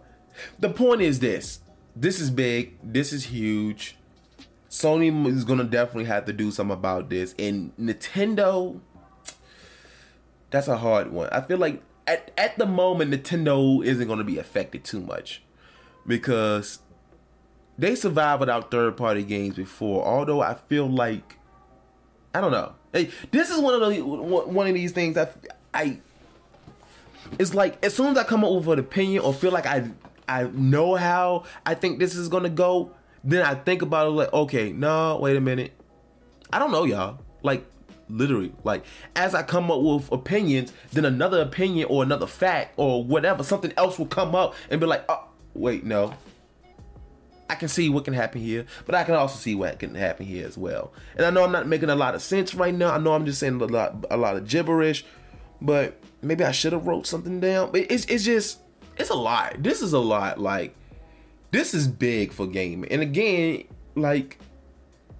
The point is this. This is big. This is huge. Sony is gonna definitely have to do something about this. And Nintendo, that's a hard one. I feel like at, at the moment Nintendo isn't gonna be affected too much because they survived without third party games before. Although I feel like I don't know. Hey, this is one of the one of these things that I. It's like as soon as I come up with an opinion or feel like I I know how I think this is gonna go, then I think about it like, okay, no, wait a minute. I don't know, y'all. Like literally, like as I come up with opinions, then another opinion or another fact or whatever, something else will come up and be like, oh, wait, no. I can see what can happen here, but I can also see what can happen here as well. And I know I'm not making a lot of sense right now. I know I'm just saying a lot, a lot of gibberish, but maybe I should have wrote something down. But it's, it's just, it's a lot. This is a lot. Like, this is big for gaming. And again, like,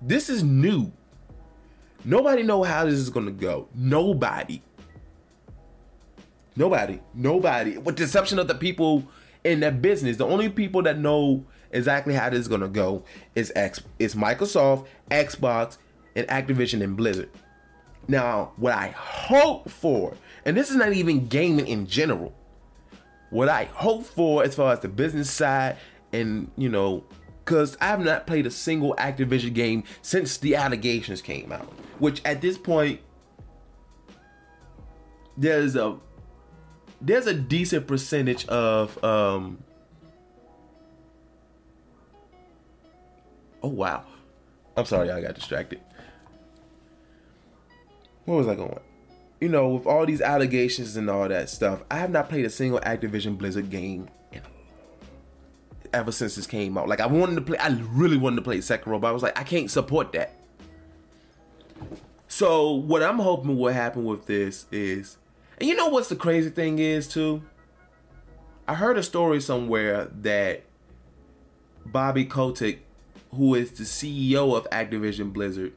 this is new. Nobody know how this is gonna go. Nobody. Nobody. Nobody. With the exception of the people in that business. The only people that know exactly how this is gonna go is X is Microsoft, Xbox, and Activision and Blizzard. Now, what I hope for, and this is not even gaming in general, what I hope for as far as the business side, and you know, because I have not played a single Activision game since the allegations came out, which at this point, there's a there's a decent percentage of um oh wow i'm sorry i got distracted where was I going? You know, with all these allegations and all that stuff, I have not played a single Activision Blizzard game ever since this came out. Like I wanted to play, I really wanted to play Sekiro, but I was like, I can't support that. So what I'm hoping will happen with this is, and you know what's the crazy thing is too? I heard a story somewhere that Bobby Kotick, who is the CEO of Activision Blizzard,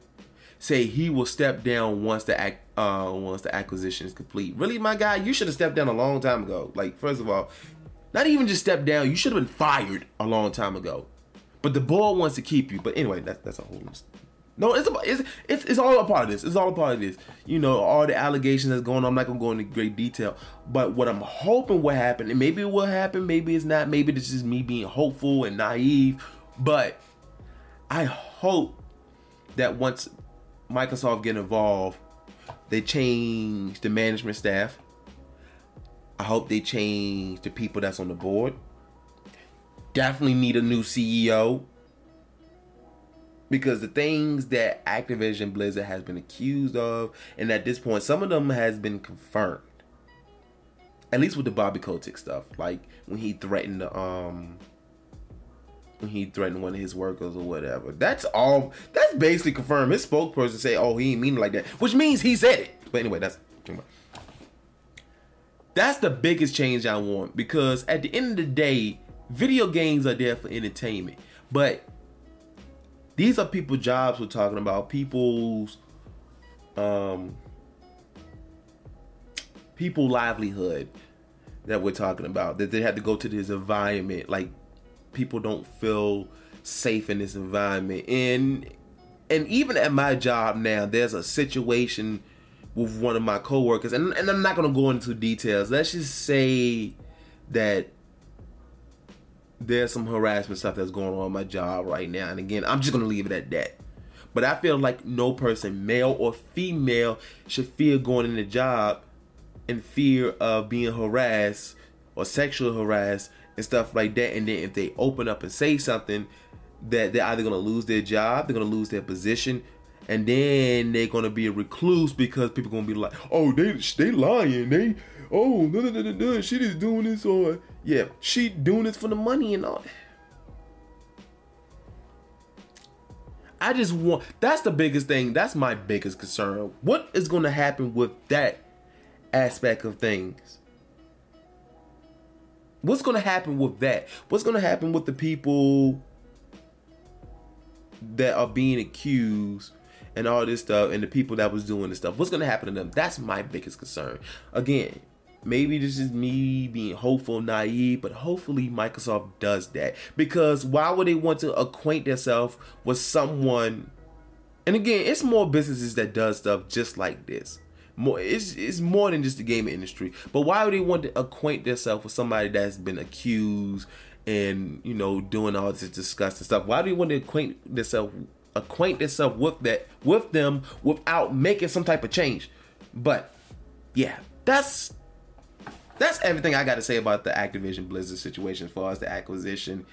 say he will step down once the act uh once the acquisition is complete. Really, my guy, you should have stepped down a long time ago. Like, first of all, not even just step down, you should have been fired a long time ago. But the board wants to keep you. But anyway, that's that's a whole list. no, it's, it's it's it's all a part of this. It's all a part of this. You know, all the allegations that's going on. I'm not gonna go into great detail, but what I'm hoping will happen, and maybe it will happen, maybe it's not. Maybe this is me being hopeful and naive, but I hope that once Microsoft get involved, they change the management staff. I hope they change the people that's on the board. Definitely need a new CEO because the things that Activision Blizzard has been accused of, and at this point, some of them has been confirmed. At least with the Bobby Kotick stuff, like when he threatened um, he threatened one of his workers or whatever. That's all. That's basically confirmed. His spokesperson say, "Oh, he ain't mean it like that," which means he said it. But anyway, that's that's the biggest change I want because at the end of the day, video games are there for entertainment, but these are people jobs we're talking about. People's um people livelihood that we're talking about. That they had to go to this environment. Like people don't feel safe in this environment. And and even at my job now, there's a situation with one of my coworkers, and, and I'm not gonna go into details. Let's just say that there's some harassment stuff that's going on my job right now. And again, I'm just gonna leave it at that. But I feel like no person, male or female, should fear going in the job in fear of being harassed or sexually harassed and stuff like that. And then if they open up and say something, that they're either gonna lose their job, they're gonna lose their position, and then they're gonna be a recluse because people gonna be like, oh, they they lying, they oh no no no no, she just doing this or yeah, she doing this for the money and all. I just want that's the biggest thing. That's my biggest concern. What is to happen with that aspect of things? What's going to happen with that? What's going to happen with the people that are being accused and all this stuff and the people that was doing this stuff? What's going to happen to them? That's my biggest concern. Again, maybe this is me being hopeful, naive, but hopefully Microsoft does that. Because why would they want to acquaint themselves with someone? And again, it's more businesses that does stuff just like this. More, it's it's more than just the gaming industry. But why would they want to acquaint themselves with somebody that's been accused and you know doing all this disgusting stuff? Why do they want to acquaint themselves acquaint themselves with that with them without making some type of change? But yeah, that's that's everything I got to say about the Activision Blizzard situation as far as the acquisition.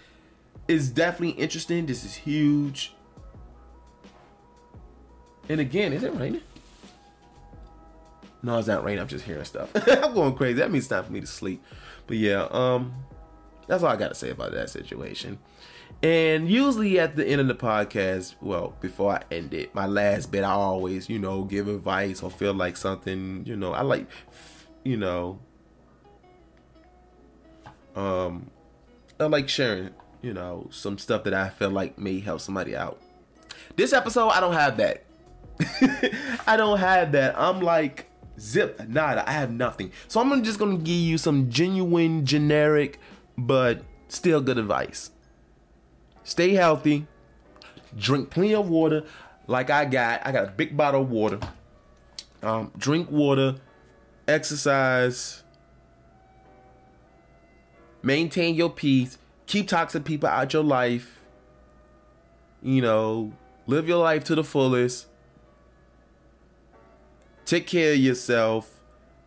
Is definitely interesting. This is huge. And again, is it raining? No, it's not raining. I'm just hearing stuff. (laughs) I'm going crazy. That means it's time for me to sleep. But yeah, um, that's all I got to say about that situation. And usually at the end of the podcast, well, before I end it, my last bit, I always, you know, give advice or feel like something, you know, I like, you know, um, I like sharing, you know, some stuff that I feel like may help somebody out. This episode, I don't have that. (laughs) I don't have that. I'm like zip nada. I have nothing. So I'm just gonna give you some genuine, generic, but still good advice. Stay healthy. Drink plenty of water. Like I got, I got a big bottle of water. Um, drink water. Exercise maintain your peace, keep toxic people out your life. You know, live your life to the fullest. Take care of yourself,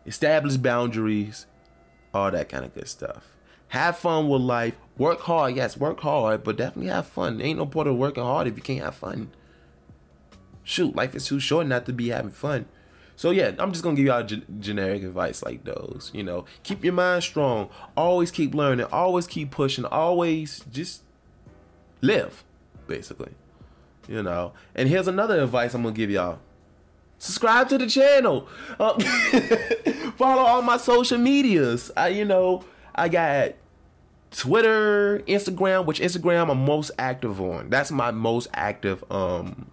establish boundaries, all that kind of good stuff. Have fun with life. Work hard, yes, work hard, but definitely have fun. Ain't no point of working hard if you can't have fun. Shoot, life is too short not to be having fun. So yeah, I'm just gonna give y'all g- generic advice like those. You know, keep your mind strong. Always keep learning. Always keep pushing. Always just live, basically. You know. And here's another advice I'm gonna give y'all. Subscribe to the channel. Uh, (laughs) follow all my social medias. I, you know, I got Twitter, Instagram, which Instagram I'm most active on. That's my most active um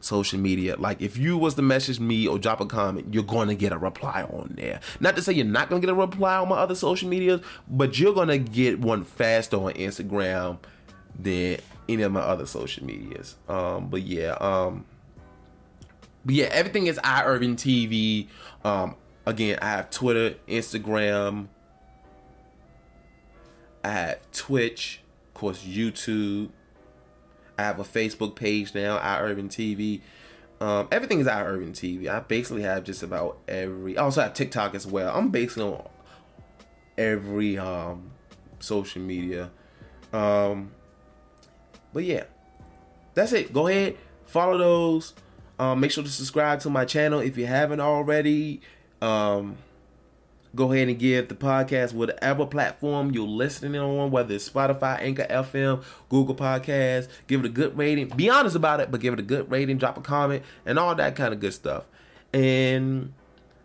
social media. Like if you was to message me or drop a comment, you're gonna get a reply on there. Not to say you're not gonna get a reply on my other social medias, but you're gonna get one faster on Instagram than any of my other social medias. Um, but yeah, um, but yeah, everything is iUrban TV. Um, again, I have Twitter, Instagram, I have Twitch, of course, YouTube. I have a Facebook page now, iUrban TV. Um, everything is iUrban TV. I basically have just about every. I also have TikTok as well. I'm basically on every um, social media. Um, but yeah, that's it. Go ahead, follow those. Um, make sure to subscribe to my channel if you haven't already. Um, go ahead and give the podcast whatever platform you're listening on, whether it's Spotify, Anchor FM, Google Podcasts. Give it a good rating. Be honest about it, but give it a good rating. Drop a comment and all that kind of good stuff. And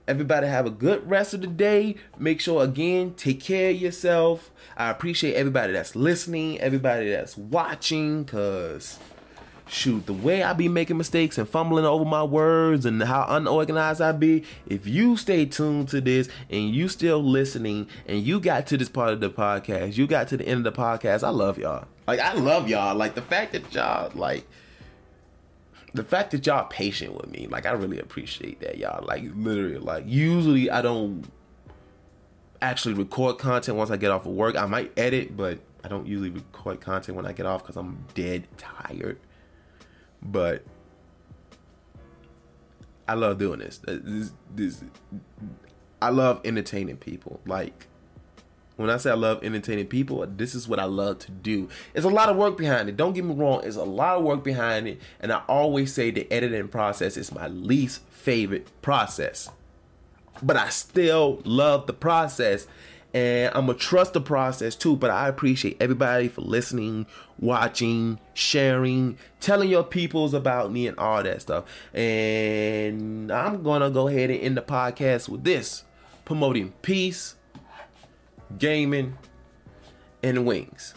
everybody have a good rest of the day. Make sure again, take care of yourself. I appreciate everybody that's listening, everybody that's watching, cause shoot, the way I be making mistakes and fumbling over my words and how unorganized I be, if you stay tuned to this and you still listening and you got to this part of the podcast, you got to the end of the podcast, I love y'all. Like I love y'all. Like the fact that y'all like the fact that y'all patient with me, like I really appreciate that, y'all. Like literally, like usually I don't actually record content once I get off of work. I might edit, but I don't usually record content when I get off because I'm dead tired but I love doing this. This, this. I love entertaining people. Like when I say I love entertaining people, this is what I love to do. It's a lot of work behind it. Don't get me wrong. It's a lot of work behind it, and I always say the editing process is my least favorite process. But I still love the process and I'm gonna trust the process too. But I appreciate everybody for listening, watching, sharing, telling your peoples about me and all that stuff. And I'm gonna go ahead and end the podcast with this promoting peace, gaming, and wings.